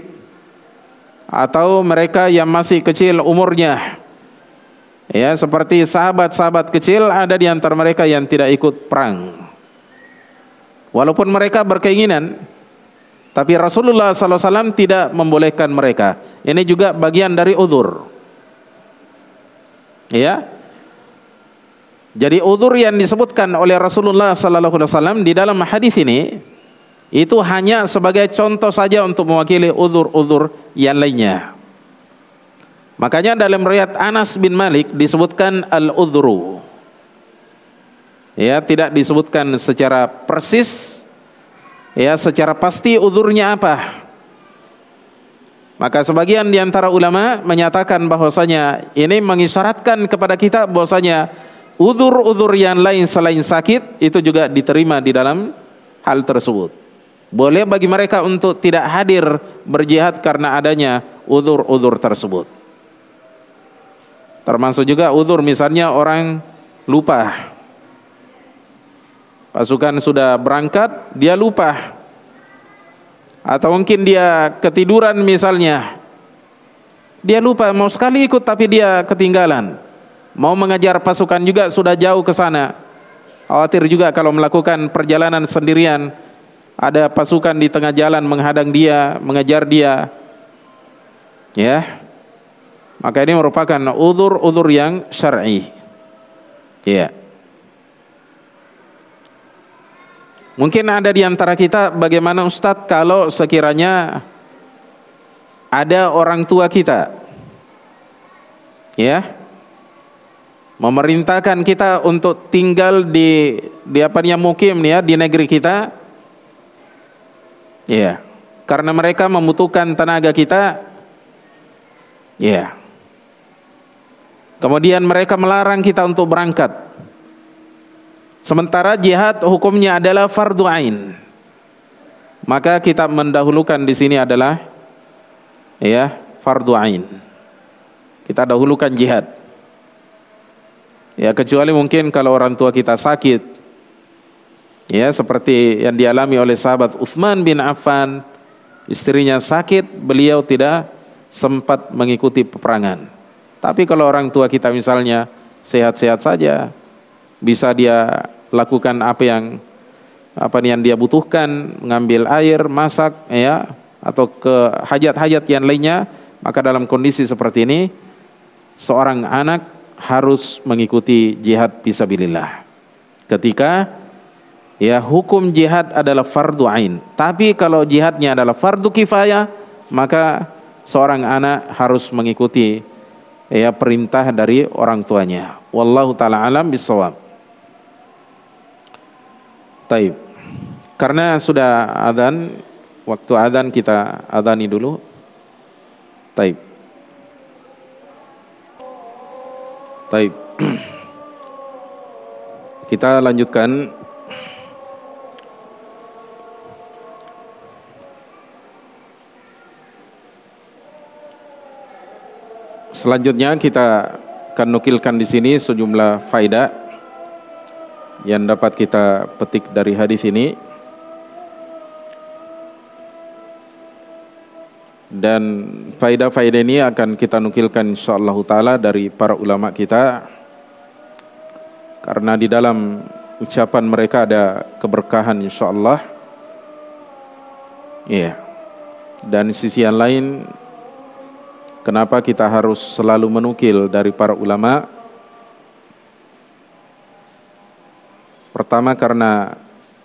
atau mereka yang masih kecil umurnya. Ya, seperti sahabat-sahabat kecil ada di antara mereka yang tidak ikut perang. Walaupun mereka berkeinginan, tapi Rasulullah SAW tidak membolehkan mereka. Ini juga bagian dari uzur. Ya. Jadi uzur yang disebutkan oleh Rasulullah SAW di dalam hadis ini itu hanya sebagai contoh saja untuk mewakili uzur-uzur yang lainnya. Makanya dalam riwayat Anas bin Malik disebutkan al-udhru. Ya, tidak disebutkan secara persis ya secara pasti uzurnya apa maka sebagian di antara ulama menyatakan bahwasanya ini mengisyaratkan kepada kita bahwasanya uzur-uzur yang lain selain sakit itu juga diterima di dalam hal tersebut. Boleh bagi mereka untuk tidak hadir berjihad karena adanya uzur-uzur tersebut. Termasuk juga uzur misalnya orang lupa Pasukan sudah berangkat, dia lupa. Atau mungkin dia ketiduran misalnya. Dia lupa mau sekali ikut tapi dia ketinggalan. Mau mengajar pasukan juga sudah jauh ke sana. Khawatir juga kalau melakukan perjalanan sendirian ada pasukan di tengah jalan menghadang dia, mengejar dia. Ya. Maka ini merupakan udur-udur yang syar'i. Ya. Mungkin ada di antara kita bagaimana Ustadz kalau sekiranya ada orang tua kita ya memerintahkan kita untuk tinggal di di apa yang mukim ya di negeri kita ya karena mereka membutuhkan tenaga kita ya kemudian mereka melarang kita untuk berangkat Sementara jihad hukumnya adalah fardu ain. Maka kita mendahulukan di sini adalah ya fardu ain. Kita dahulukan jihad. Ya kecuali mungkin kalau orang tua kita sakit. Ya seperti yang dialami oleh sahabat Uthman bin Affan, istrinya sakit, beliau tidak sempat mengikuti peperangan. Tapi kalau orang tua kita misalnya sehat-sehat saja, bisa dia lakukan apa yang apa yang dia butuhkan, mengambil air, masak, ya, atau ke hajat-hajat yang lainnya, maka dalam kondisi seperti ini seorang anak harus mengikuti jihad fisabilillah. Ketika ya hukum jihad adalah fardu ain, tapi kalau jihadnya adalah fardu kifayah, maka seorang anak harus mengikuti ya perintah dari orang tuanya. Wallahu taala alam bisawab. Taib. Karena sudah adzan, waktu adzan kita adzani dulu. Taib. Taib. kita lanjutkan Selanjutnya kita akan nukilkan di sini sejumlah faidah yang dapat kita petik dari hadis ini. Dan faedah-faedah ini akan kita nukilkan insyaallah taala dari para ulama kita. Karena di dalam ucapan mereka ada keberkahan insyaallah. Iya. Yeah. dan sisi yang lain kenapa kita harus selalu menukil dari para ulama Pertama karena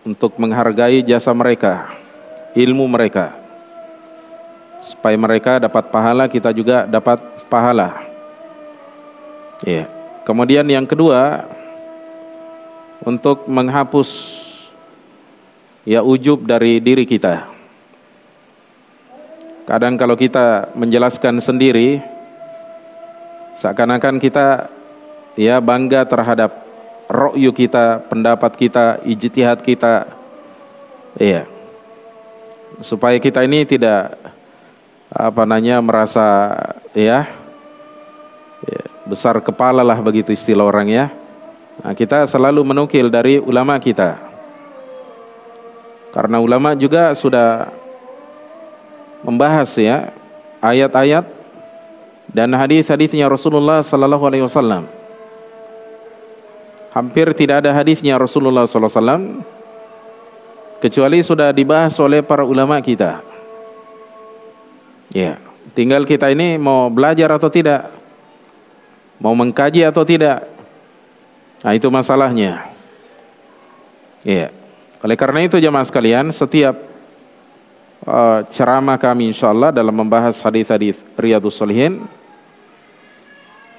untuk menghargai jasa mereka, ilmu mereka. Supaya mereka dapat pahala, kita juga dapat pahala. Ya. Kemudian yang kedua untuk menghapus ya ujub dari diri kita. Kadang kalau kita menjelaskan sendiri seakan-akan kita ya bangga terhadap rokyu kita, pendapat kita, ijtihad kita. Iya. Supaya kita ini tidak apa namanya merasa ya besar kepala lah begitu istilah orang ya. Nah, kita selalu menukil dari ulama kita. Karena ulama juga sudah membahas ya ayat-ayat dan hadis-hadisnya Rasulullah sallallahu alaihi wasallam. Hampir tidak ada hadisnya Rasulullah sallallahu alaihi wasallam kecuali sudah dibahas oleh para ulama kita. Ya, tinggal kita ini mau belajar atau tidak, mau mengkaji atau tidak. Nah, itu masalahnya. Ya. Oleh karena itu jemaah sekalian, setiap uh, ceramah kami insyaallah dalam membahas hadis-hadis Riyadhus Shalihin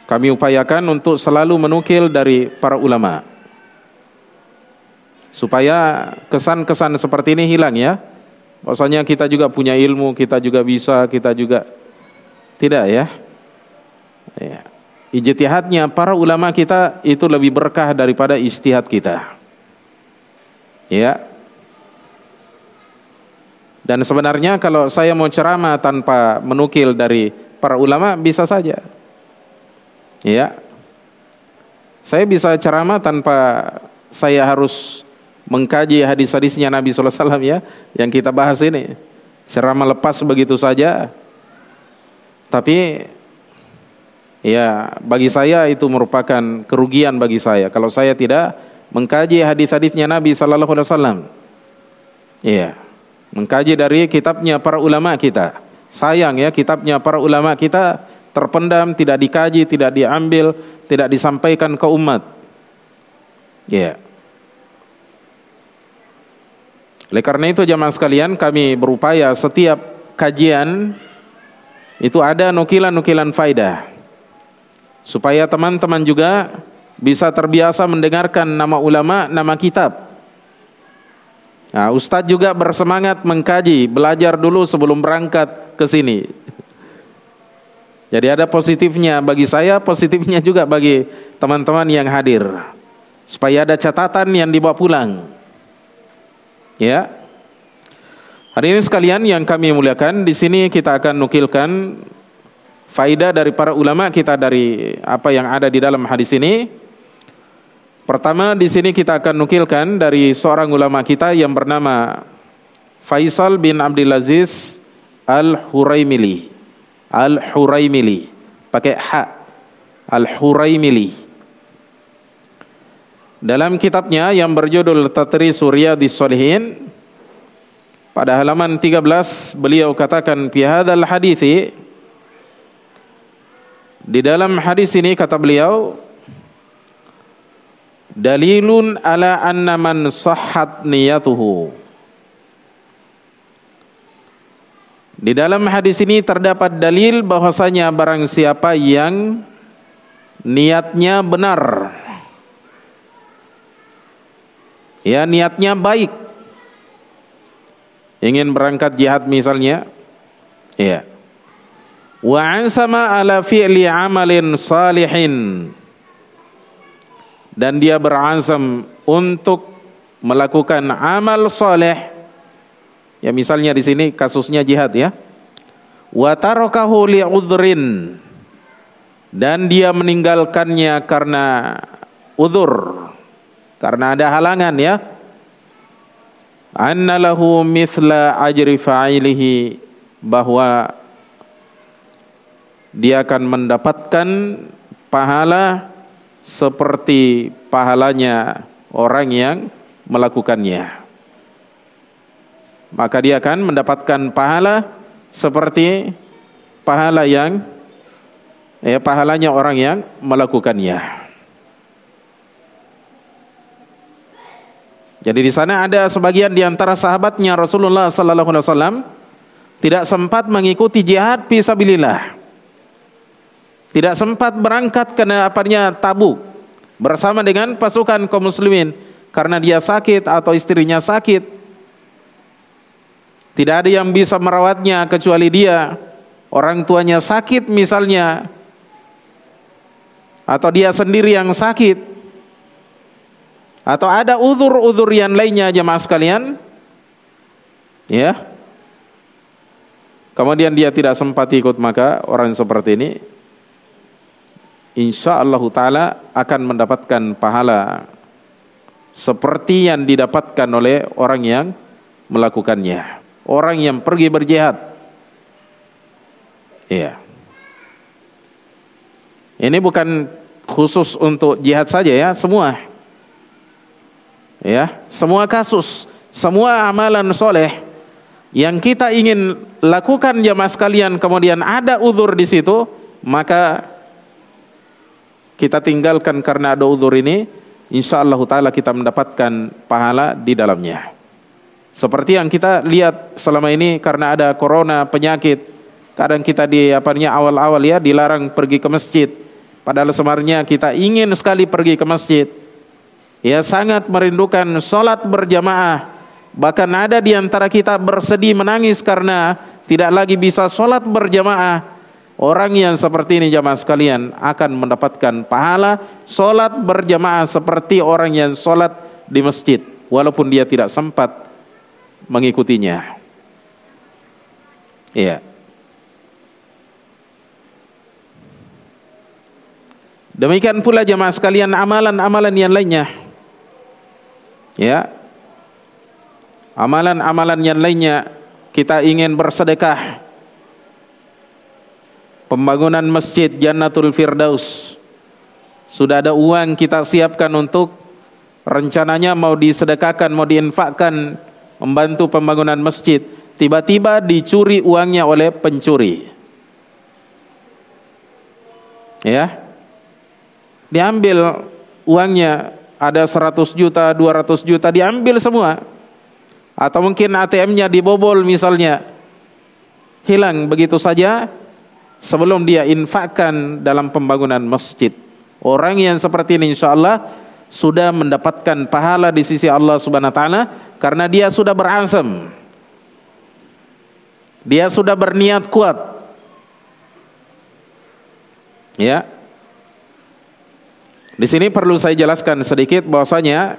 kami upayakan untuk selalu menukil dari para ulama supaya kesan-kesan seperti ini hilang ya. Bahwasanya kita juga punya ilmu, kita juga bisa, kita juga tidak ya. Ya. Ijtihadnya para ulama kita itu lebih berkah daripada istihad kita. Ya. Dan sebenarnya kalau saya mau ceramah tanpa menukil dari para ulama bisa saja. Ya. Saya bisa ceramah tanpa saya harus mengkaji hadis-hadisnya Nabi sallallahu alaihi wasallam ya yang kita bahas ini. Ceramah lepas begitu saja. Tapi ya bagi saya itu merupakan kerugian bagi saya kalau saya tidak mengkaji hadis-hadisnya Nabi sallallahu alaihi wasallam. Iya. Mengkaji dari kitabnya para ulama kita. Sayang ya kitabnya para ulama kita terpendam, tidak dikaji, tidak diambil, tidak disampaikan ke umat. Iya. Oleh karena itu jamaah sekalian kami berupaya setiap kajian itu ada nukilan-nukilan faidah. Supaya teman-teman juga bisa terbiasa mendengarkan nama ulama, nama kitab. Nah, Ustadz juga bersemangat mengkaji, belajar dulu sebelum berangkat ke sini. Jadi ada positifnya bagi saya, positifnya juga bagi teman-teman yang hadir. Supaya ada catatan yang dibawa pulang. Ya. Hari ini sekalian yang kami muliakan, di sini kita akan nukilkan faidah dari para ulama kita dari apa yang ada di dalam hadis ini. Pertama di sini kita akan nukilkan dari seorang ulama kita yang bernama Faisal bin Abdulaziz Al-Huraimili. Al-Huraimili. Pakai ha. Al-Huraimili. Dalam kitabnya yang berjudul Tatri Surya di Solihin pada halaman 13 beliau katakan fi hadzal hadithi di dalam hadis ini kata beliau dalilun ala anna man sahhat niyatuhu. Di dalam hadis ini terdapat dalil bahwasanya barang siapa yang niatnya benar ya niatnya baik ingin berangkat jihad misalnya ya. Wa ansama ala fi'li amalin salihin dan dia beransam untuk melakukan amal soleh ya misalnya di sini kasusnya jihad ya. Wa tarakahu li'udhrin dan dia meninggalkannya karena udzur karena ada halangan ya. Anna mithla ajri fa'ilihi bahwa dia akan mendapatkan pahala seperti pahalanya orang yang melakukannya maka dia akan mendapatkan pahala seperti pahala yang ya pahalanya orang yang melakukannya Jadi di sana ada sebagian di antara sahabatnya Rasulullah sallallahu alaihi wasallam tidak sempat mengikuti jihad fisabilillah. Tidak sempat berangkat ke apanya Tabuk bersama dengan pasukan kaum muslimin karena dia sakit atau istrinya sakit. Tidak ada yang bisa merawatnya kecuali dia. Orang tuanya sakit misalnya atau dia sendiri yang sakit atau ada uzur-uzur yang lainnya jemaah sekalian ya kemudian dia tidak sempat ikut maka orang seperti ini insya Allah taala akan mendapatkan pahala seperti yang didapatkan oleh orang yang melakukannya. Orang yang pergi berjihad. Iya. Ini bukan khusus untuk jihad saja ya, semua. Ya, semua kasus, semua amalan soleh yang kita ingin lakukan jamaah sekalian kemudian ada uzur di situ, maka kita tinggalkan karena ada uzur ini, insya Allah taala kita mendapatkan pahala di dalamnya. Seperti yang kita lihat selama ini karena ada corona penyakit, kadang kita di apanya awal-awal ya dilarang pergi ke masjid. Padahal sebenarnya kita ingin sekali pergi ke masjid. Ya sangat merindukan sholat berjamaah. Bahkan ada di antara kita bersedih menangis karena tidak lagi bisa sholat berjamaah. Orang yang seperti ini jamaah sekalian akan mendapatkan pahala sholat berjamaah seperti orang yang sholat di masjid. Walaupun dia tidak sempat mengikutinya. Iya. Demikian pula jemaah sekalian amalan-amalan yang lainnya. Ya. Amalan-amalan yang lainnya kita ingin bersedekah. Pembangunan masjid Jannatul Firdaus. Sudah ada uang kita siapkan untuk rencananya mau disedekahkan, mau diinfakkan membantu pembangunan masjid, tiba-tiba dicuri uangnya oleh pencuri. Ya. Diambil uangnya ada 100 juta, 200 juta diambil semua. Atau mungkin ATM-nya dibobol misalnya. Hilang begitu saja sebelum dia infakkan dalam pembangunan masjid. Orang yang seperti ini insya Allah sudah mendapatkan pahala di sisi Allah Subhanahu wa taala karena dia sudah berazam. Dia sudah berniat kuat. Ya. Di sini perlu saya jelaskan sedikit bahwasanya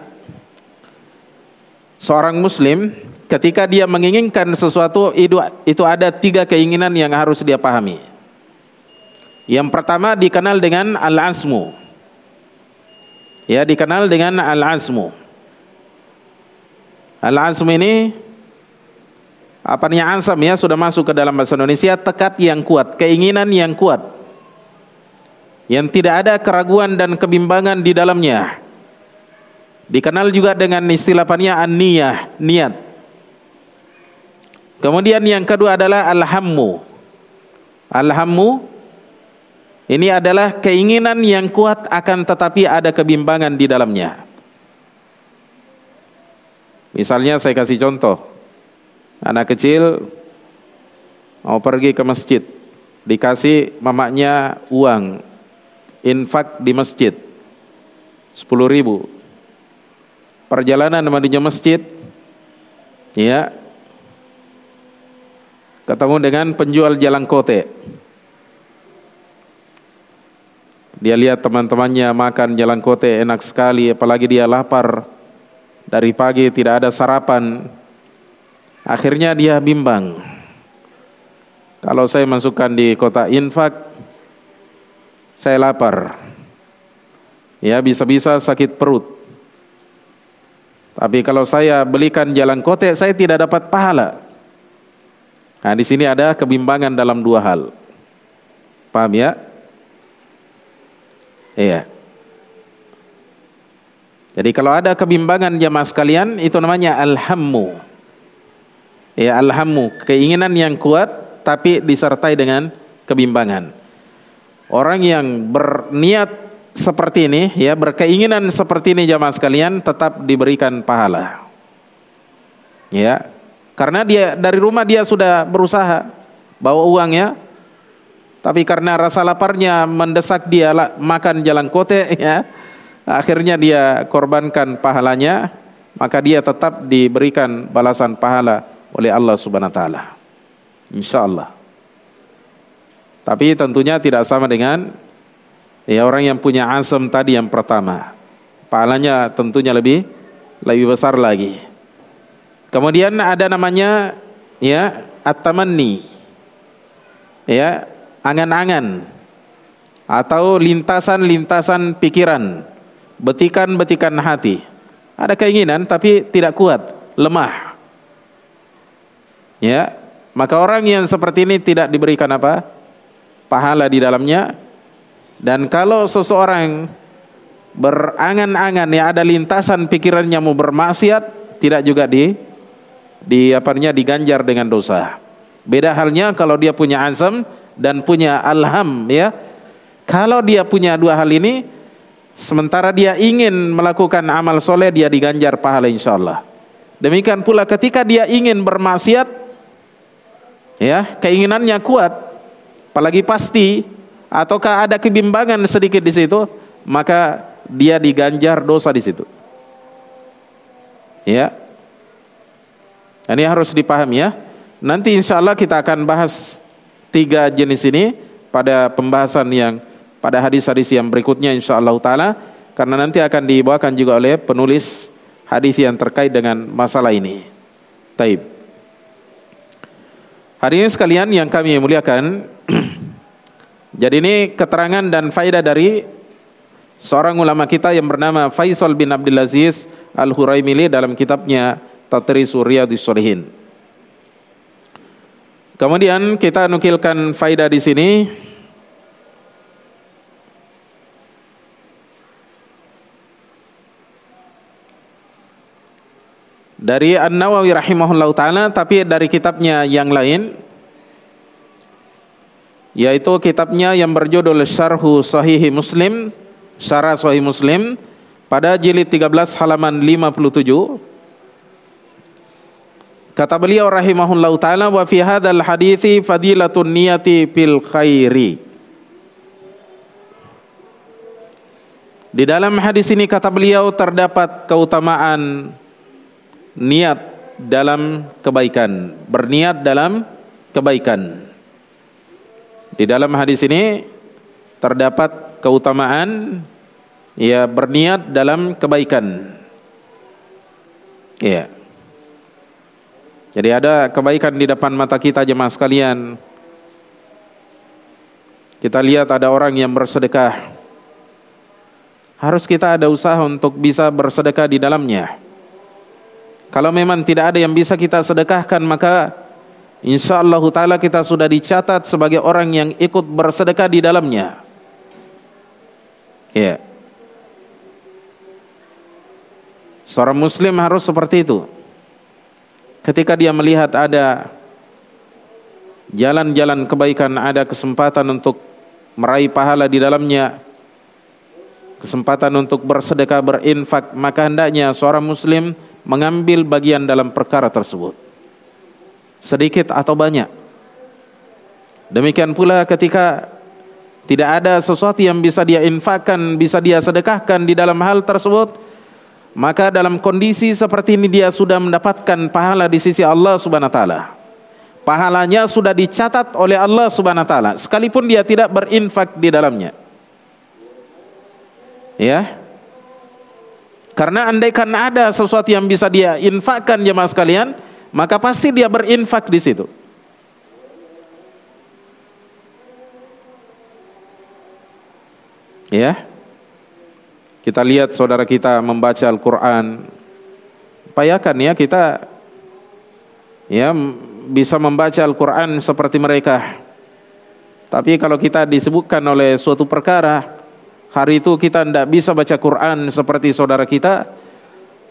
seorang muslim ketika dia menginginkan sesuatu itu ada tiga keinginan yang harus dia pahami. Yang pertama dikenal dengan al-azmu. Ya, dikenal dengan al-azmu. Al-azm ini apa nih azam ya sudah masuk ke dalam bahasa Indonesia tekad yang kuat, keinginan yang kuat. Yang tidak ada keraguan dan kebimbangan di dalamnya. Dikenal juga dengan istilah an-niyah, niat. Kemudian yang kedua adalah al-hammu. Al-hammu ini adalah keinginan yang kuat akan tetapi ada kebimbangan di dalamnya. Misalnya saya kasih contoh. Anak kecil mau pergi ke masjid, dikasih mamanya uang infak di masjid 10 ribu. Perjalanan menuju masjid, ya, ketemu dengan penjual jalan kote. Dia lihat teman-temannya makan jalan kote enak sekali, apalagi dia lapar dari pagi tidak ada sarapan. Akhirnya dia bimbang. Kalau saya masukkan di kota infak, saya lapar. Ya bisa-bisa sakit perut. Tapi kalau saya belikan jalan kote, saya tidak dapat pahala. Nah, di sini ada kebimbangan dalam dua hal. Paham ya? Iya. Jadi kalau ada kebimbangan jamaah sekalian itu namanya alhammu. Ya alhammu, keinginan yang kuat tapi disertai dengan kebimbangan. Orang yang berniat seperti ini ya berkeinginan seperti ini jamaah sekalian tetap diberikan pahala. Ya. Karena dia dari rumah dia sudah berusaha bawa uangnya tapi karena rasa laparnya mendesak dia makan jalan kote ya akhirnya dia korbankan pahalanya, maka dia tetap diberikan balasan pahala oleh Allah Subhanahu wa taala. Insyaallah. Tapi tentunya tidak sama dengan ya orang yang punya asam tadi yang pertama. Pahalanya tentunya lebih lebih besar lagi. Kemudian ada namanya ya at-tamanni. Ya, angan-angan. atau lintasan-lintasan pikiran, betikan-betikan hati. Ada keinginan tapi tidak kuat, lemah. Ya, maka orang yang seperti ini tidak diberikan apa? Pahala di dalamnya. Dan kalau seseorang berangan-angan ya ada lintasan pikirannya mau bermaksiat, tidak juga di di apanya diganjar dengan dosa. Beda halnya kalau dia punya azam dan punya alham ya. Kalau dia punya dua hal ini sementara dia ingin melakukan amal soleh dia diganjar pahala insyaallah. Demikian pula ketika dia ingin bermaksiat ya, keinginannya kuat apalagi pasti ataukah ada kebimbangan sedikit di situ, maka dia diganjar dosa di situ. Ya. Ini harus dipahami ya. Nanti insya Allah kita akan bahas tiga jenis ini pada pembahasan yang pada hadis-hadis yang berikutnya insya Allah taala karena nanti akan dibawakan juga oleh penulis hadis yang terkait dengan masalah ini. Taib. Hari ini sekalian yang kami muliakan, jadi ini keterangan dan faedah dari seorang ulama kita yang bernama Faisal bin Abdul Aziz Al-Huraimili dalam kitabnya Tatris Riyadhis Shalihin. Kemudian kita nukilkan faidah di sini. Dari An-Nawawi rahimahullah taala tapi dari kitabnya yang lain yaitu kitabnya yang berjudul Syarhu Sahih Muslim Syarah Sahih Muslim pada jilid 13 halaman 57 Kata beliau rahimahullahu taala wa fi hadzal hadithi fadilatun niyati fil khairi. Di dalam hadis ini kata beliau terdapat keutamaan niat dalam kebaikan, berniat dalam kebaikan. Di dalam hadis ini terdapat keutamaan ya berniat dalam kebaikan. Ya. Yeah. Jadi ada kebaikan di depan mata kita jemaah sekalian. Kita lihat ada orang yang bersedekah. Harus kita ada usaha untuk bisa bersedekah di dalamnya. Kalau memang tidak ada yang bisa kita sedekahkan maka insya Allah taala kita sudah dicatat sebagai orang yang ikut bersedekah di dalamnya. Ya. Seorang muslim harus seperti itu ketika dia melihat ada jalan-jalan kebaikan, ada kesempatan untuk meraih pahala di dalamnya, kesempatan untuk bersedekah, berinfak, maka hendaknya seorang muslim mengambil bagian dalam perkara tersebut. Sedikit atau banyak. Demikian pula ketika tidak ada sesuatu yang bisa dia infakkan, bisa dia sedekahkan di dalam hal tersebut, maka dalam kondisi seperti ini dia sudah mendapatkan pahala di sisi Allah Subhanahu wa taala. Pahalanya sudah dicatat oleh Allah Subhanahu wa taala sekalipun dia tidak berinfak di dalamnya. Ya. Karena andaikan ada sesuatu yang bisa dia infakkan jemaah sekalian, maka pasti dia berinfak di situ. Ya. Kita lihat saudara kita membaca Al-Quran. Payakan ya kita ya bisa membaca Al-Quran seperti mereka. Tapi kalau kita disebutkan oleh suatu perkara, hari itu kita tidak bisa baca Quran seperti saudara kita,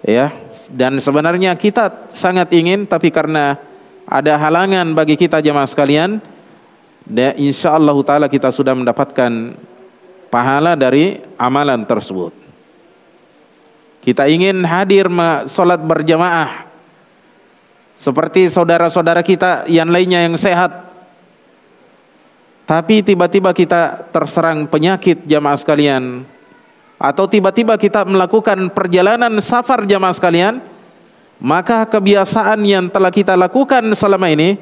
ya. Dan sebenarnya kita sangat ingin, tapi karena ada halangan bagi kita jemaah sekalian, dan insya Allah Taala kita sudah mendapatkan pahala dari amalan tersebut. Kita ingin hadir sholat berjamaah seperti saudara-saudara kita yang lainnya yang sehat. Tapi tiba-tiba kita terserang penyakit jamaah sekalian atau tiba-tiba kita melakukan perjalanan safar jamaah sekalian, maka kebiasaan yang telah kita lakukan selama ini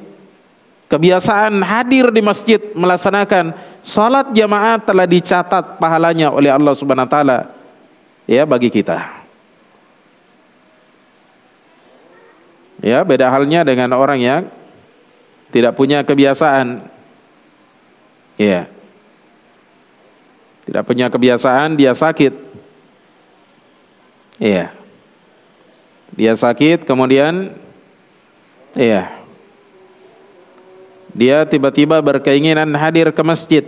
kebiasaan hadir di masjid melaksanakan salat jamaah telah dicatat pahalanya oleh Allah Subhanahu wa taala ya bagi kita. Ya, beda halnya dengan orang yang tidak punya kebiasaan. Ya. Tidak punya kebiasaan, dia sakit. Iya. Dia sakit, kemudian iya. Dia tiba-tiba berkeinginan hadir ke masjid.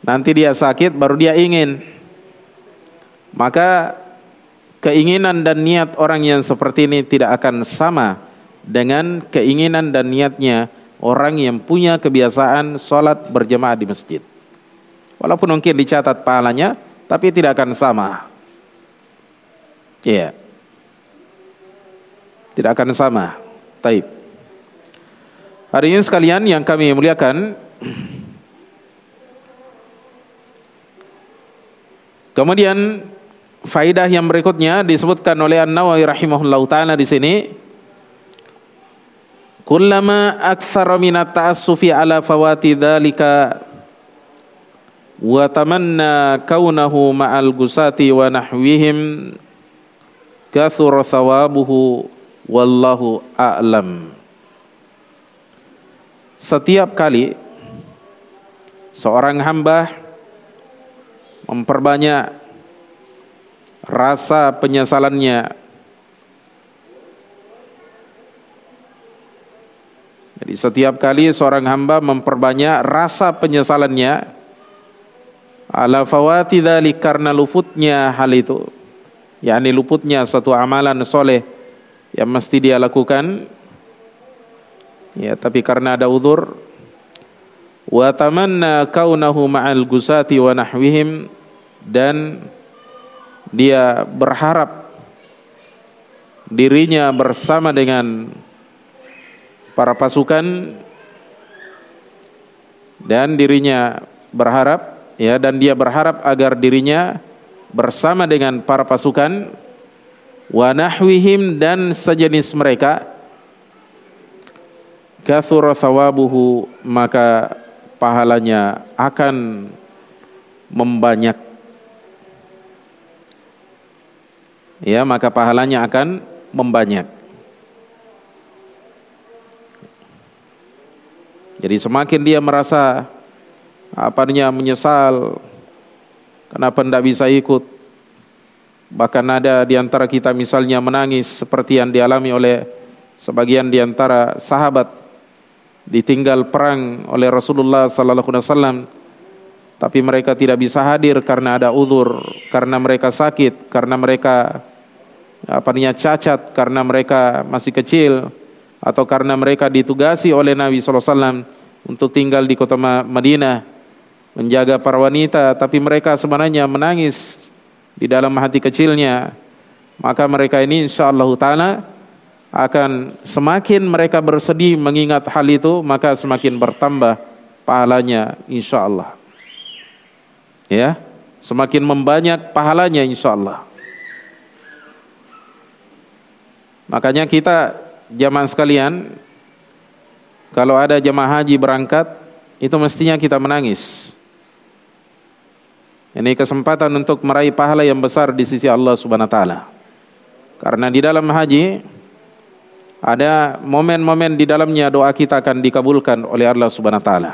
Nanti dia sakit baru dia ingin. Maka keinginan dan niat orang yang seperti ini tidak akan sama dengan keinginan dan niatnya orang yang punya kebiasaan sholat berjemaah di masjid. Walaupun mungkin dicatat pahalanya, tapi tidak akan sama. Iya. Yeah. Tidak akan sama. Taib. Hari ini sekalian yang kami muliakan, kemudian faidah yang berikutnya disebutkan oleh An-Nawawi rahimahullah taala di sini. Kullama aktsara minat ta'assufi ala fawati dzalika wa tamanna kaunahu ma'al gusati wa nahwihim kathura thawabuhu wallahu a'lam setiap kali seorang hamba memperbanyak rasa penyesalannya Jadi setiap kali seorang hamba memperbanyak rasa penyesalannya ala fawati dzalik karena luputnya hal itu yakni luputnya suatu amalan soleh yang mesti dia lakukan ya tapi karena ada uzur wa tamanna kaunahu ma'al gusati wa nahwihim dan dia berharap dirinya bersama dengan para pasukan dan dirinya berharap ya dan dia berharap agar dirinya bersama dengan para pasukan wa nahwihim dan sejenis mereka kathura thawabuhu maka pahalanya akan membanyak. Ya maka pahalanya akan membanyak. Jadi semakin dia merasa apa namanya menyesal kenapa tidak bisa ikut? Bahkan ada di antara kita misalnya menangis seperti yang dialami oleh sebagian di antara sahabat ditinggal perang oleh Rasulullah sallallahu alaihi wasallam tapi mereka tidak bisa hadir karena ada uzur karena mereka sakit karena mereka apa cacat karena mereka masih kecil atau karena mereka ditugasi oleh Nabi SAW untuk tinggal di kota Madinah menjaga para wanita tapi mereka sebenarnya menangis di dalam hati kecilnya. Maka mereka ini insyaallah taala akan semakin mereka bersedih mengingat hal itu maka semakin bertambah pahalanya insyaallah ya semakin membanyak pahalanya insyaallah makanya kita jamaah sekalian, kalau ada jamaah haji berangkat, itu mestinya kita menangis. Ini kesempatan untuk meraih pahala yang besar di sisi Allah Subhanahu wa taala. Karena di dalam haji ada momen-momen di dalamnya doa kita akan dikabulkan oleh Allah Subhanahu wa taala.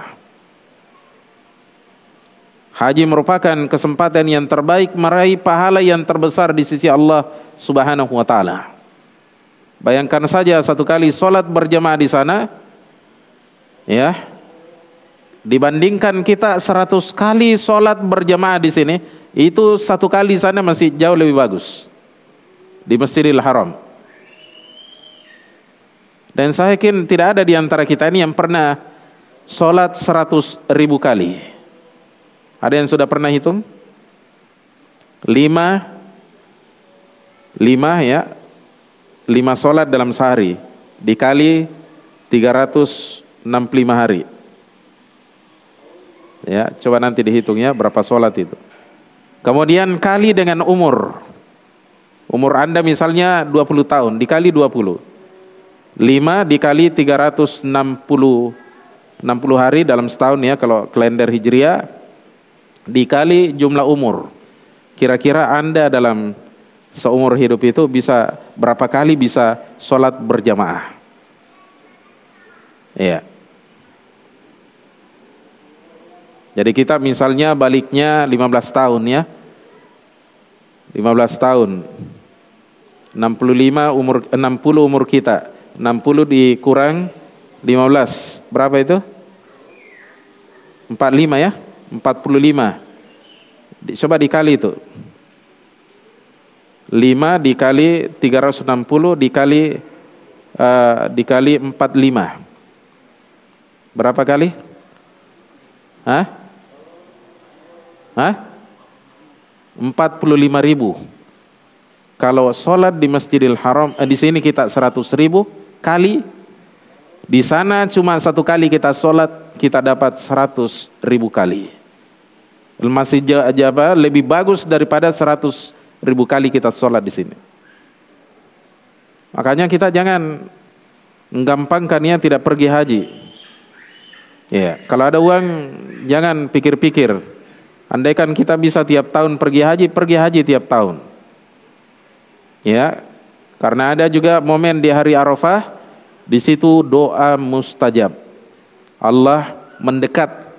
Haji merupakan kesempatan yang terbaik meraih pahala yang terbesar di sisi Allah Subhanahu wa taala. Bayangkan saja satu kali sholat berjamaah di sana, ya, dibandingkan kita seratus kali sholat berjamaah di sini, itu satu kali sana masih jauh lebih bagus di Masjidil Haram. Dan saya yakin tidak ada di antara kita ini yang pernah sholat seratus ribu kali. Ada yang sudah pernah hitung? Lima, lima ya, lima solat dalam sehari dikali 365 hari. Ya, coba nanti dihitungnya berapa solat itu. Kemudian kali dengan umur. Umur Anda misalnya 20 tahun, dikali 20. 5 dikali 360 60 hari dalam setahun ya kalau kalender Hijriah dikali jumlah umur. Kira-kira Anda dalam seumur hidup itu bisa berapa kali bisa sholat berjamaah. Iya. Jadi kita misalnya baliknya 15 tahun ya. 15 tahun. 65 umur 60 umur kita. 60 dikurang 15. Berapa itu? 45 ya? 45. Coba dikali itu. 5 dikali 360 dikali uh, dikali 45. Berapa kali? Hah? Hah? 45 ribu. Kalau sholat di Masjidil Haram, eh, di sini kita 100 ribu kali. Di sana cuma satu kali kita sholat, kita dapat 100 ribu kali. Masih Jabal lebih bagus daripada 100 ribu kali kita sholat di sini. Makanya kita jangan menggampangkannya tidak pergi haji. Ya, kalau ada uang jangan pikir-pikir Andaikan kita bisa tiap tahun pergi haji, pergi haji tiap tahun. Ya, karena ada juga momen di hari Arafah, di situ doa mustajab. Allah mendekat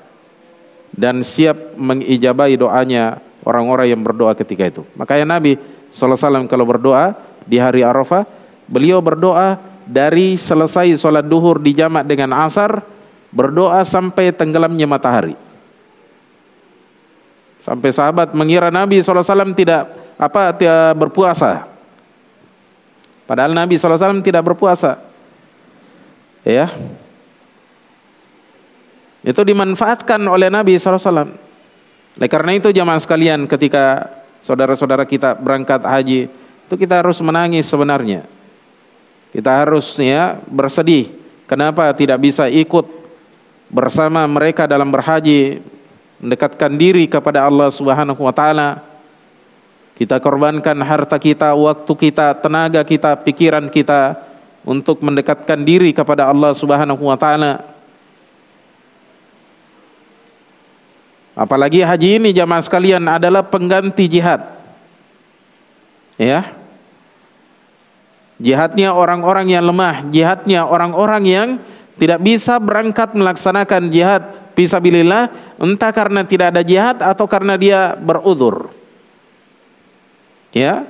dan siap mengijabai doanya orang-orang yang berdoa ketika itu. Makanya Nabi SAW kalau berdoa di hari Arafah, beliau berdoa dari selesai sholat duhur di jamak dengan asar, berdoa sampai tenggelamnya matahari. Sampai sahabat mengira Nabi SAW tidak apa tidak berpuasa. Padahal Nabi SAW tidak berpuasa. Ya. Itu dimanfaatkan oleh Nabi SAW. Oleh karena itu jamaah sekalian ketika saudara-saudara kita berangkat haji itu kita harus menangis sebenarnya. Kita harus ya bersedih. Kenapa tidak bisa ikut bersama mereka dalam berhaji mendekatkan diri kepada Allah Subhanahu wa taala. Kita korbankan harta kita, waktu kita, tenaga kita, pikiran kita untuk mendekatkan diri kepada Allah Subhanahu wa taala. Apalagi haji ini jamaah sekalian adalah pengganti jihad. Ya. Jihadnya orang-orang yang lemah, jihadnya orang-orang yang tidak bisa berangkat melaksanakan jihad Fisabilillah entah karena tidak ada jihad atau karena dia beruzur. Ya.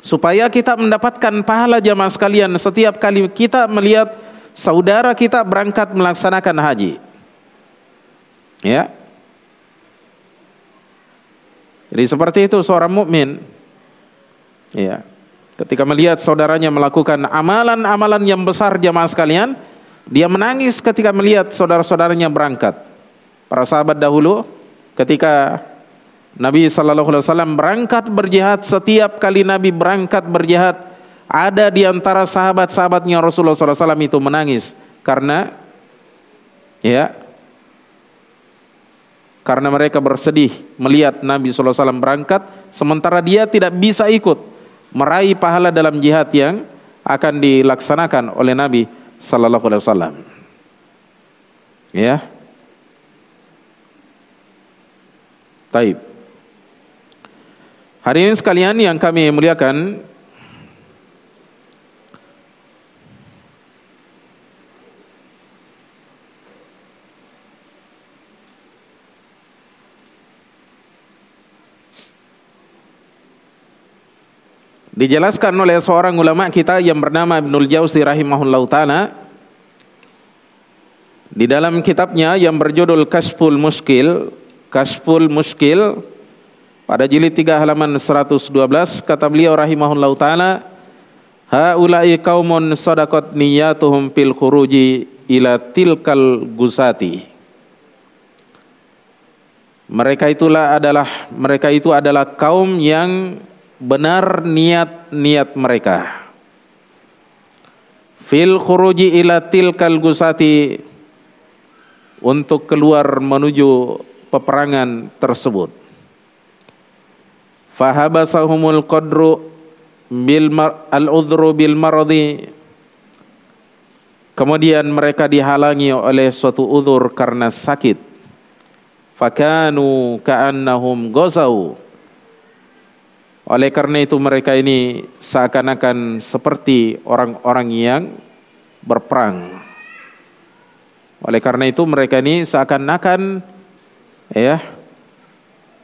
Supaya kita mendapatkan pahala jamaah sekalian setiap kali kita melihat saudara kita berangkat melaksanakan haji. Ya. Jadi seperti itu seorang mukmin. Ya. Ketika melihat saudaranya melakukan amalan-amalan yang besar jamaah sekalian, dia menangis ketika melihat saudara-saudaranya berangkat. Para sahabat dahulu ketika Nabi sallallahu alaihi wasallam berangkat berjihad, setiap kali Nabi berangkat berjihad, ada di antara sahabat-sahabatnya Rasulullah SAW itu menangis karena ya karena mereka bersedih melihat Nabi SAW berangkat sementara dia tidak bisa ikut meraih pahala dalam jihad yang akan dilaksanakan oleh Nabi sallallahu alaihi wasallam. Ya. Taib. Hari ini sekalian yang kami muliakan Dijelaskan oleh seorang ulama kita yang bernama Ibnul Jauzi rahimahullah taala di dalam kitabnya yang berjudul Kasful Muskil, Kasful Muskil pada jilid 3 halaman 112 kata beliau rahimahullah taala Haulai kaumun sadaqat niyatuhum fil khuruji ila tilkal gusati. Mereka itulah adalah mereka itu adalah kaum yang benar niat-niat mereka. Fil khuruji ila tilkal gusati untuk keluar menuju peperangan tersebut. Fahabasahumul qadru bil al-udhru bil maradi Kemudian mereka dihalangi oleh suatu uzur karena sakit. Fakanu ka'annahum gozau oleh karena itu mereka ini seakan-akan seperti orang-orang yang berperang. Oleh karena itu mereka ini seakan-akan ya.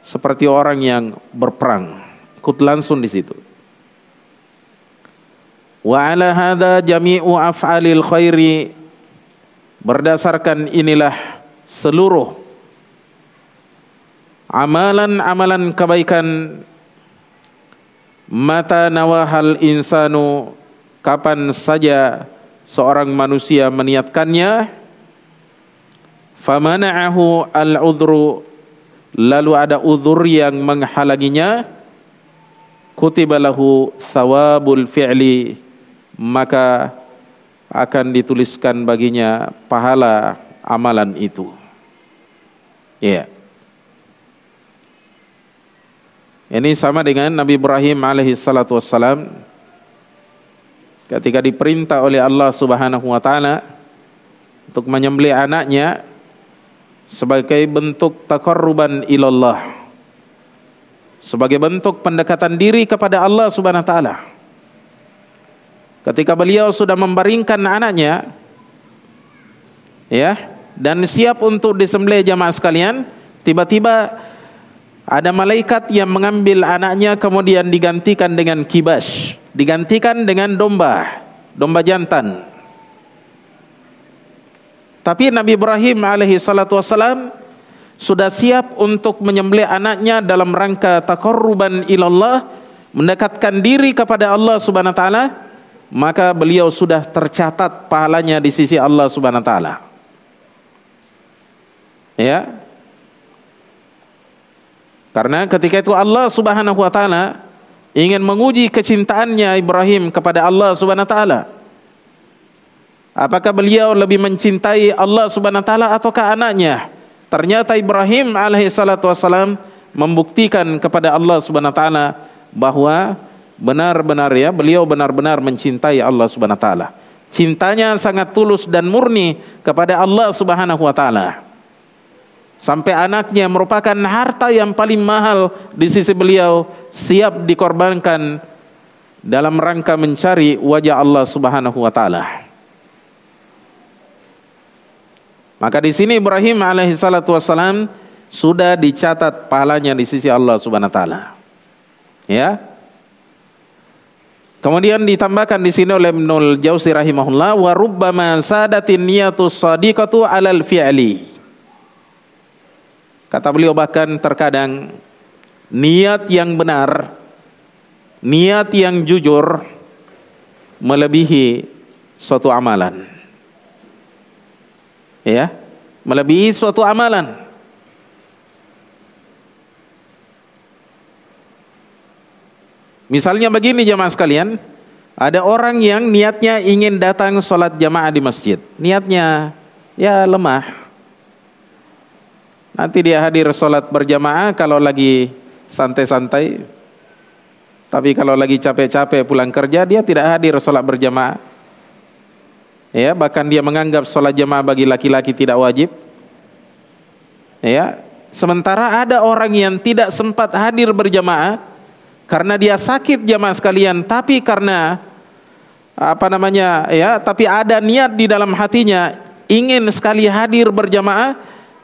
Seperti orang yang berperang, ikut langsung di situ. Wa ala hadza jami'u af'alil khairi. Berdasarkan inilah seluruh amalan-amalan kebaikan. Mata nawahal insanu. Kapan saja seorang manusia meniatkannya famana'ahu al-udhru. Lalu ada uzur yang menghalanginya. Kutiba lahu thawabul fi'li. Maka akan dituliskan baginya pahala amalan itu. Ya. Yeah. ini sama dengan Nabi Ibrahim alaihi salatu wassalam. Ketika diperintah oleh Allah Subhanahu wa taala untuk menyembelih anaknya sebagai bentuk takarruban ilallah. Sebagai bentuk pendekatan diri kepada Allah Subhanahu wa taala. Ketika beliau sudah membaringkan anaknya ya dan siap untuk disembelih jamaah sekalian tiba-tiba ada malaikat yang mengambil anaknya kemudian digantikan dengan kibas digantikan dengan domba domba jantan tapi Nabi Ibrahim alaihi salatu wasalam sudah siap untuk menyembelih anaknya dalam rangka takarruban ilallah, mendekatkan diri kepada Allah Subhanahu wa taala, maka beliau sudah tercatat pahalanya di sisi Allah Subhanahu wa taala. Ya. Karena ketika itu Allah Subhanahu wa taala ingin menguji kecintaannya Ibrahim kepada Allah Subhanahu wa taala. Apakah beliau lebih mencintai Allah Subhanahu wa taala ataukah anaknya? Ternyata Ibrahim alaihi salatu wasalam membuktikan kepada Allah Subhanahu wa taala bahwa benar-benar ya beliau benar-benar mencintai Allah Subhanahu wa taala. Cintanya sangat tulus dan murni kepada Allah Subhanahu wa taala. Sampai anaknya merupakan harta yang paling mahal di sisi beliau siap dikorbankan dalam rangka mencari wajah Allah Subhanahu wa taala. Maka di sini Ibrahim alaihi salatu wassalam sudah dicatat pahalanya di sisi Allah Subhanahu wa taala. Ya. Kemudian ditambahkan di sini oleh Ibnul Jauzi rahimahullah wa rubbama sadatin niyatus sadiqatu alal fi'li. Kata beliau bahkan terkadang niat yang benar, niat yang jujur melebihi suatu amalan ya. Melebihi suatu amalan. Misalnya begini jamaah sekalian. Ada orang yang niatnya ingin datang sholat jamaah di masjid. Niatnya ya lemah. Nanti dia hadir sholat berjamaah kalau lagi santai-santai. Tapi kalau lagi capek-capek pulang kerja dia tidak hadir sholat berjamaah ya bahkan dia menganggap sholat jamaah bagi laki-laki tidak wajib. Ya sementara ada orang yang tidak sempat hadir berjamaah karena dia sakit jamaah sekalian tapi karena apa namanya ya tapi ada niat di dalam hatinya ingin sekali hadir berjamaah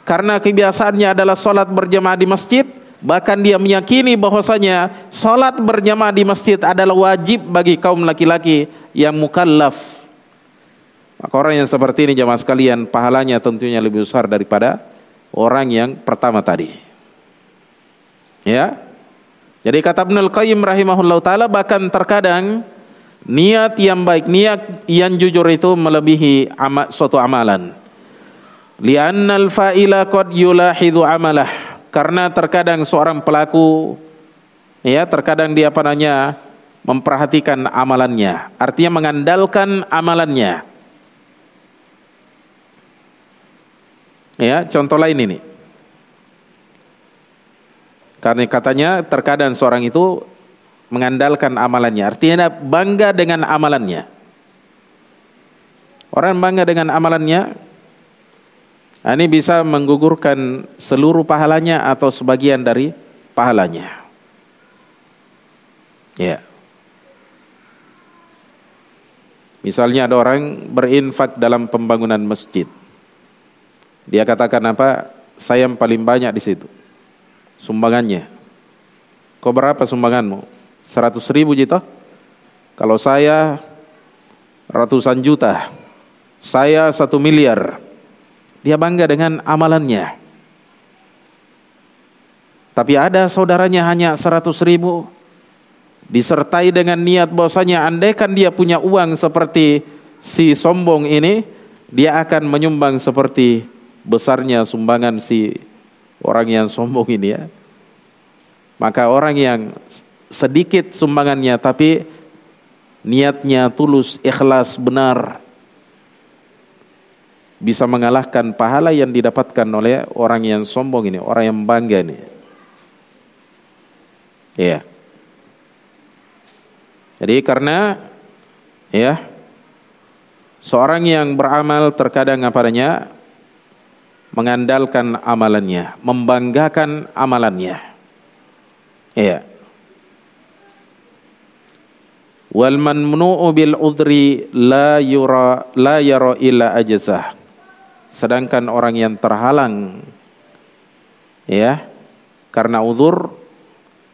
karena kebiasaannya adalah sholat berjamaah di masjid bahkan dia meyakini bahwasanya sholat berjamaah di masjid adalah wajib bagi kaum laki-laki yang mukallaf maka orang yang seperti ini jamaah sekalian pahalanya tentunya lebih besar daripada orang yang pertama tadi. Ya. Jadi kata Ibnu Al-Qayyim rahimahullah taala bahkan terkadang niat yang baik, niat yang jujur itu melebihi amat suatu amalan. Li'annal fa'ila qad yulahidu amalah. Karena terkadang seorang pelaku ya terkadang dia apa namanya memperhatikan amalannya, artinya mengandalkan amalannya. Ya, contoh lain ini. Karena katanya terkadang seorang itu mengandalkan amalannya, artinya bangga dengan amalannya. Orang bangga dengan amalannya, ini bisa menggugurkan seluruh pahalanya atau sebagian dari pahalanya. Ya. Misalnya ada orang berinfak dalam pembangunan masjid. Dia katakan apa? Saya yang paling banyak di situ. Sumbangannya. Kau berapa sumbanganmu? 100 ribu gitu? Kalau saya ratusan juta. Saya satu miliar. Dia bangga dengan amalannya. Tapi ada saudaranya hanya 100 ribu. Disertai dengan niat bahwasanya andaikan dia punya uang seperti si sombong ini, dia akan menyumbang seperti besarnya sumbangan si orang yang sombong ini ya. Maka orang yang sedikit sumbangannya tapi niatnya tulus, ikhlas, benar bisa mengalahkan pahala yang didapatkan oleh orang yang sombong ini, orang yang bangga ini. Ya. Jadi karena ya seorang yang beramal terkadang apadanya mengandalkan amalannya, membanggakan amalannya. Iya. Wal manmu'u bil udri la yura la yara illa ajzah. Sedangkan orang yang terhalang ya karena uzur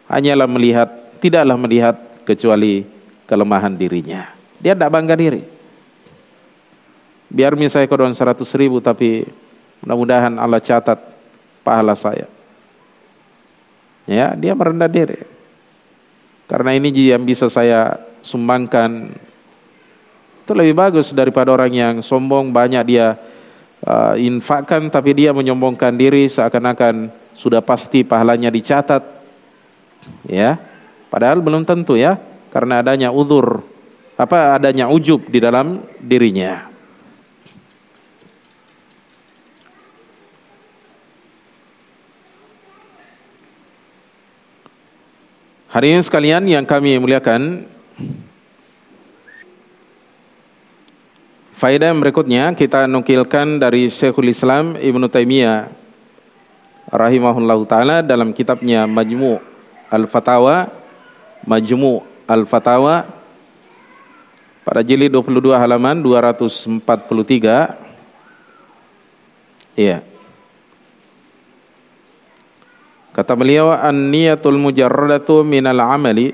hanyalah melihat tidaklah melihat kecuali kelemahan dirinya. Dia tidak bangga diri. Biar misalnya kau 100 ribu tapi Mudah-mudahan Allah catat pahala saya. Ya, dia merendah diri. Karena ini yang bisa saya sumbangkan itu lebih bagus daripada orang yang sombong banyak dia uh, infakkan tapi dia menyombongkan diri seakan-akan sudah pasti pahalanya dicatat. Ya. Padahal belum tentu ya karena adanya uzur apa adanya ujub di dalam dirinya. Hari ini sekalian yang kami muliakan Faedah berikutnya kita nukilkan dari Syekhul Islam Ibn Taimiyah rahimahullahu taala dalam kitabnya Majmu' Al-Fatawa Majmu' Al-Fatawa pada jilid 22 halaman 243 Iya Kata beliau an-niyatul mujarradatu minal amali.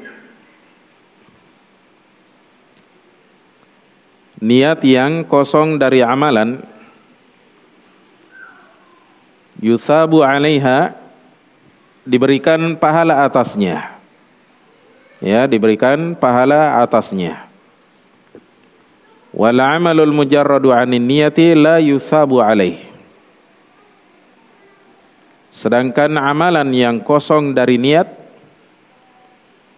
Niat yang kosong dari amalan. Yuthabu alaiha Diberikan pahala atasnya. Ya diberikan pahala atasnya. Wal amalul mujarradu anin niyati la yuthabu alaihi Sedangkan amalan yang kosong dari niat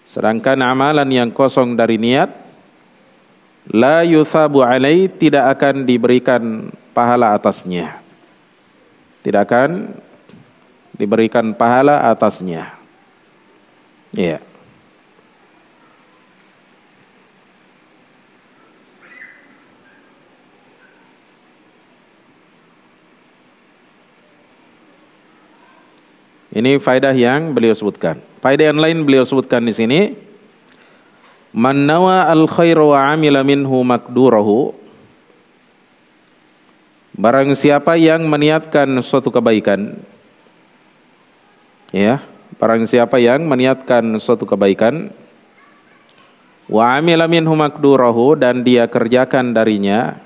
Sedangkan amalan yang kosong dari niat La yuthabu alai tidak akan diberikan pahala atasnya Tidak akan diberikan pahala atasnya Ya yeah. Ini faedah yang beliau sebutkan. Faedah yang lain beliau sebutkan di sini. Man nawa al khairu wa amila minhu makdurahu. Barang siapa yang meniatkan suatu kebaikan. Ya, barang siapa yang meniatkan suatu kebaikan. Wa amila minhu makdurahu dan dia kerjakan darinya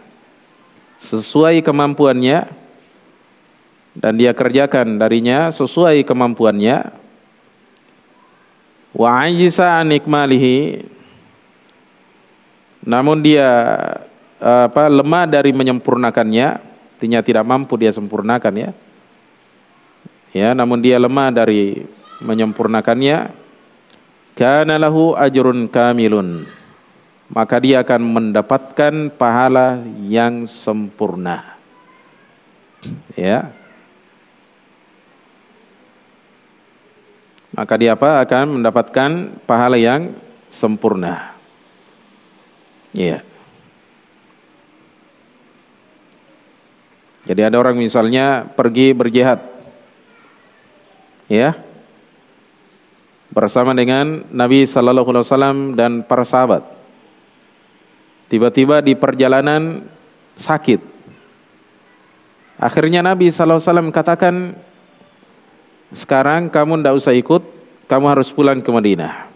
sesuai kemampuannya dan dia kerjakan darinya sesuai kemampuannya. Wa ajisa anikmalihi. Namun dia apa lemah dari menyempurnakannya. Artinya tidak mampu dia sempurnakan ya. Ya namun dia lemah dari menyempurnakannya. Kana lahu ajrun kamilun. Maka dia akan mendapatkan pahala yang sempurna. Ya maka dia apa akan mendapatkan pahala yang sempurna. Iya. Jadi ada orang misalnya pergi berjihad. Ya. Bersama dengan Nabi sallallahu alaihi wasallam dan para sahabat. Tiba-tiba di perjalanan sakit. Akhirnya Nabi SAW katakan, sekarang kamu tidak usah ikut, kamu harus pulang ke Madinah.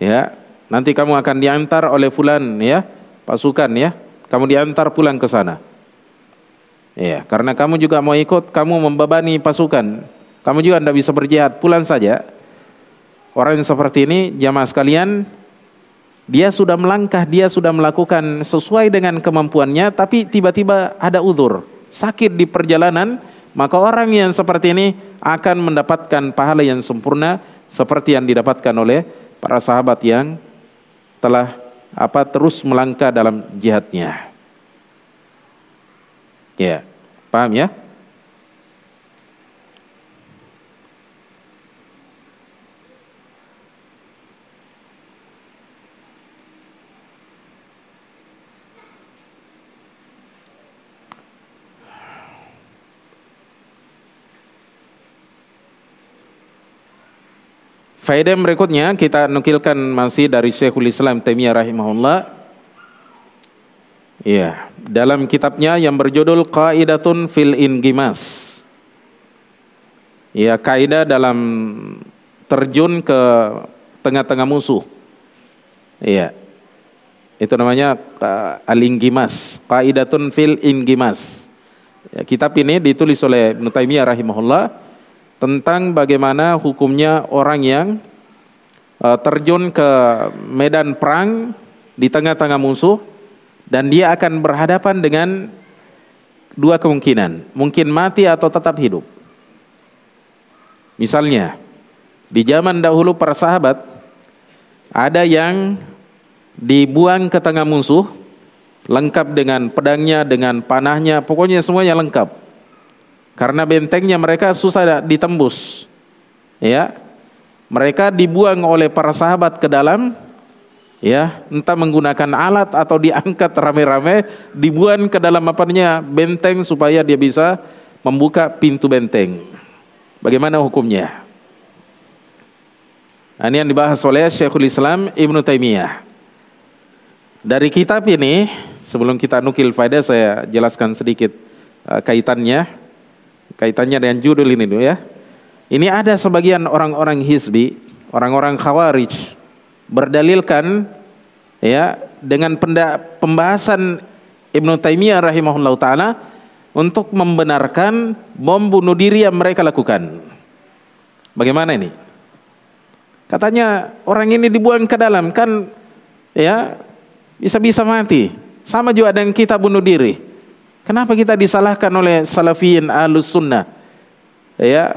Ya, nanti kamu akan diantar oleh fulan ya, pasukan ya, kamu diantar pulang ke sana. Ya, karena kamu juga mau ikut, kamu membebani pasukan. Kamu juga tidak bisa berjihad, pulang saja. Orang yang seperti ini, jamaah sekalian, dia sudah melangkah, dia sudah melakukan sesuai dengan kemampuannya, tapi tiba-tiba ada uzur, sakit di perjalanan, maka orang yang seperti ini akan mendapatkan pahala yang sempurna seperti yang didapatkan oleh para sahabat yang telah apa terus melangkah dalam jihadnya. Ya, paham ya? Faedah berikutnya kita nukilkan masih dari Syekhul Islam Taimiyah rahimahullah. Iya, dalam kitabnya yang berjudul Qaidatun fil Ingimas. Ya, kaidah dalam terjun ke tengah-tengah musuh. Iya. Itu namanya uh, Al-Ingimas, Qaidatun fil Ingimas. Ya, kitab ini ditulis oleh Ibnu Taimiyah rahimahullah tentang bagaimana hukumnya orang yang uh, terjun ke medan perang di tengah-tengah musuh dan dia akan berhadapan dengan dua kemungkinan, mungkin mati atau tetap hidup. Misalnya, di zaman dahulu para sahabat ada yang dibuang ke tengah musuh lengkap dengan pedangnya, dengan panahnya, pokoknya semuanya lengkap karena bentengnya mereka susah ditembus. Ya. Mereka dibuang oleh para sahabat ke dalam ya, entah menggunakan alat atau diangkat rame-rame, dibuang ke dalam apanya benteng supaya dia bisa membuka pintu benteng. Bagaimana hukumnya? Nah, ini yang dibahas oleh Syekhul Islam Ibnu Taimiyah. Dari kitab ini, sebelum kita nukil faedah saya jelaskan sedikit uh, kaitannya. Kaitannya dengan judul ini dulu ya. Ini ada sebagian orang-orang hizbi, orang-orang khawarij berdalilkan ya dengan pembahasan Ibnu Taimiyah rahimahullah taala untuk membenarkan bom bunuh diri yang mereka lakukan. Bagaimana ini? Katanya orang ini dibuang ke dalam kan ya bisa-bisa mati. Sama juga dengan kita bunuh diri. Kenapa kita disalahkan oleh salafiyin ahlus sunnah? Ya,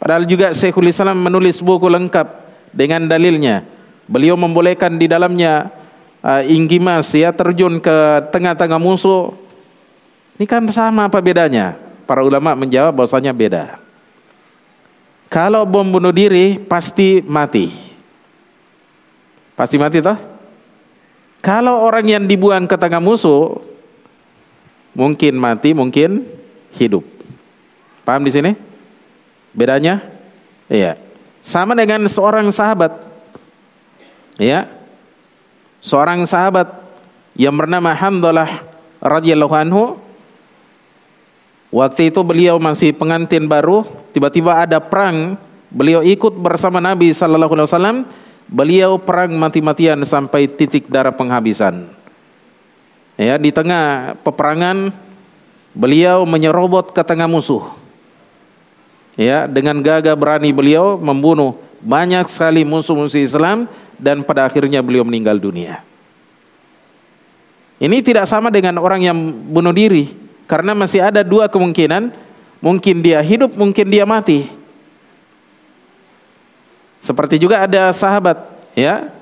Padahal juga Syekhul Islam menulis buku lengkap dengan dalilnya. Beliau membolehkan di dalamnya uh, inggimas ya terjun ke tengah-tengah musuh. Ini kan sama apa bedanya? Para ulama menjawab bahwasanya beda. Kalau bom bunuh diri pasti mati. Pasti mati toh? Kalau orang yang dibuang ke tengah musuh Mungkin mati, mungkin hidup. Paham di sini? Bedanya? Iya. Sama dengan seorang sahabat. Ya. Seorang sahabat yang bernama Hamdalah radhiyallahu anhu Waktu itu beliau masih pengantin baru, tiba-tiba ada perang, beliau ikut bersama Nabi sallallahu alaihi wasallam, beliau perang mati-matian sampai titik darah penghabisan. Ya, di tengah peperangan beliau menyerobot ke tengah musuh. Ya, dengan gagah berani beliau membunuh banyak sekali musuh-musuh Islam dan pada akhirnya beliau meninggal dunia. Ini tidak sama dengan orang yang bunuh diri karena masih ada dua kemungkinan, mungkin dia hidup, mungkin dia mati. Seperti juga ada sahabat, ya.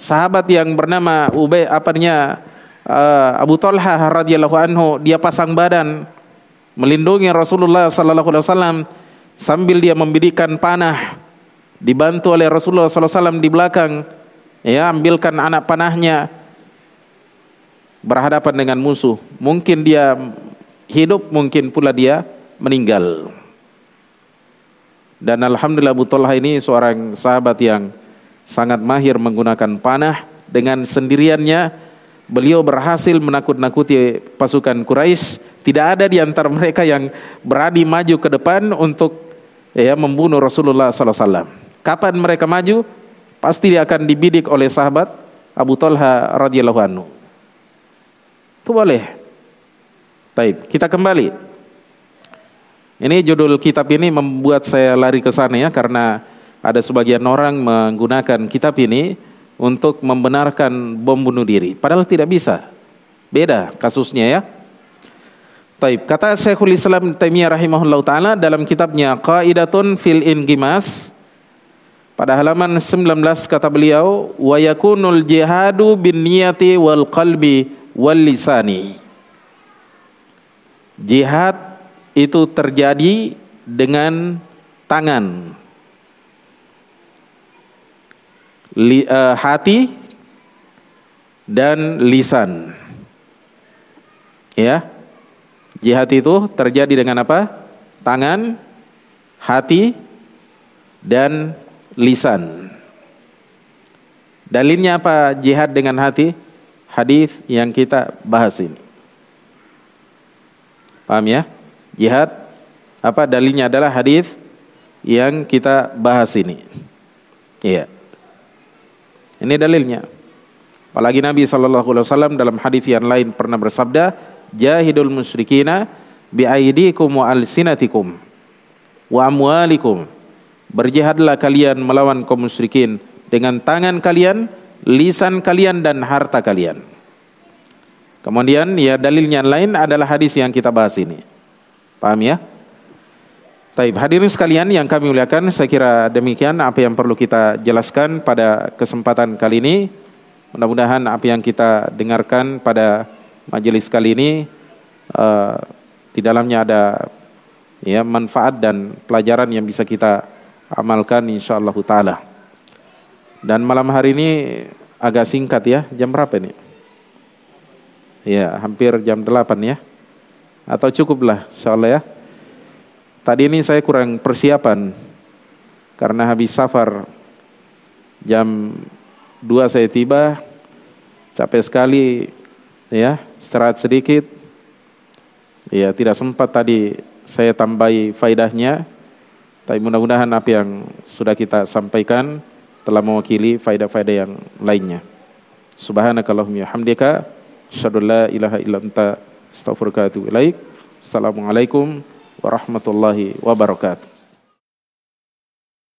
Sahabat yang bernama Ubay apanya uh, Abu Talha radhiyallahu anhu dia pasang badan melindungi Rasulullah sallallahu alaihi wasallam sambil dia memberikan panah dibantu oleh Rasulullah sallallahu alaihi wasallam di belakang ya ambilkan anak panahnya berhadapan dengan musuh. Mungkin dia hidup mungkin pula dia meninggal. Dan alhamdulillah Abu Talha ini seorang sahabat yang sangat mahir menggunakan panah dengan sendiriannya beliau berhasil menakut-nakuti pasukan Quraisy. Tidak ada di antara mereka yang berani maju ke depan untuk ya membunuh Rasulullah SAW. Kapan mereka maju? Pasti dia akan dibidik oleh sahabat Abu Talha radhiyallahu anhu. Itu boleh. Baik, kita kembali. Ini judul kitab ini membuat saya lari ke sana ya karena ada sebagian orang menggunakan kitab ini untuk membenarkan bom bunuh diri. Padahal tidak bisa. Beda kasusnya ya. Taib. Kata Syekhul Islam Taimiyah rahimahullah taala dalam kitabnya Qaidatun fil Ingimas pada halaman 19 kata beliau wa yakunul jihadu bin niyati wal qalbi wal lisani. Jihad itu terjadi dengan tangan, li, uh, hati dan lisan. Ya. Jihad itu terjadi dengan apa? Tangan, hati dan lisan. Dalilnya apa jihad dengan hati? Hadis yang kita bahas ini. Paham ya? Jihad apa dalilnya adalah hadis yang kita bahas ini. Iya. Ini dalilnya. Apalagi Nabi sallallahu alaihi wasallam dalam hadis yang lain pernah bersabda, "Jahidul musyrikina bi aidikum wa alsinatikum wa amwalikum." Berjihadlah kalian melawan kaum musyrikin dengan tangan kalian, lisan kalian dan harta kalian. Kemudian ya dalilnya lain adalah hadis yang kita bahas ini. Paham ya? Taib hadirin sekalian yang kami muliakan, saya kira demikian apa yang perlu kita jelaskan pada kesempatan kali ini. Mudah-mudahan apa yang kita dengarkan pada majelis kali ini uh, di dalamnya ada ya manfaat dan pelajaran yang bisa kita amalkan insyaallah taala. Dan malam hari ini agak singkat ya. Jam berapa ini? Ya, hampir jam 8 ya. Atau cukuplah insyaallah ya. Tadi ini saya kurang persiapan karena habis safar jam 2 saya tiba capek sekali ya istirahat sedikit. Ya tidak sempat tadi saya tambahi faidahnya tapi mudah-mudahan apa yang sudah kita sampaikan telah mewakili faidah-faidah yang lainnya. Subhanakallahumma hamdika asyhadu la ilaha illa anta astaghfiruka wa atubu assalamualaikum warahmatullahi wabarakatuh.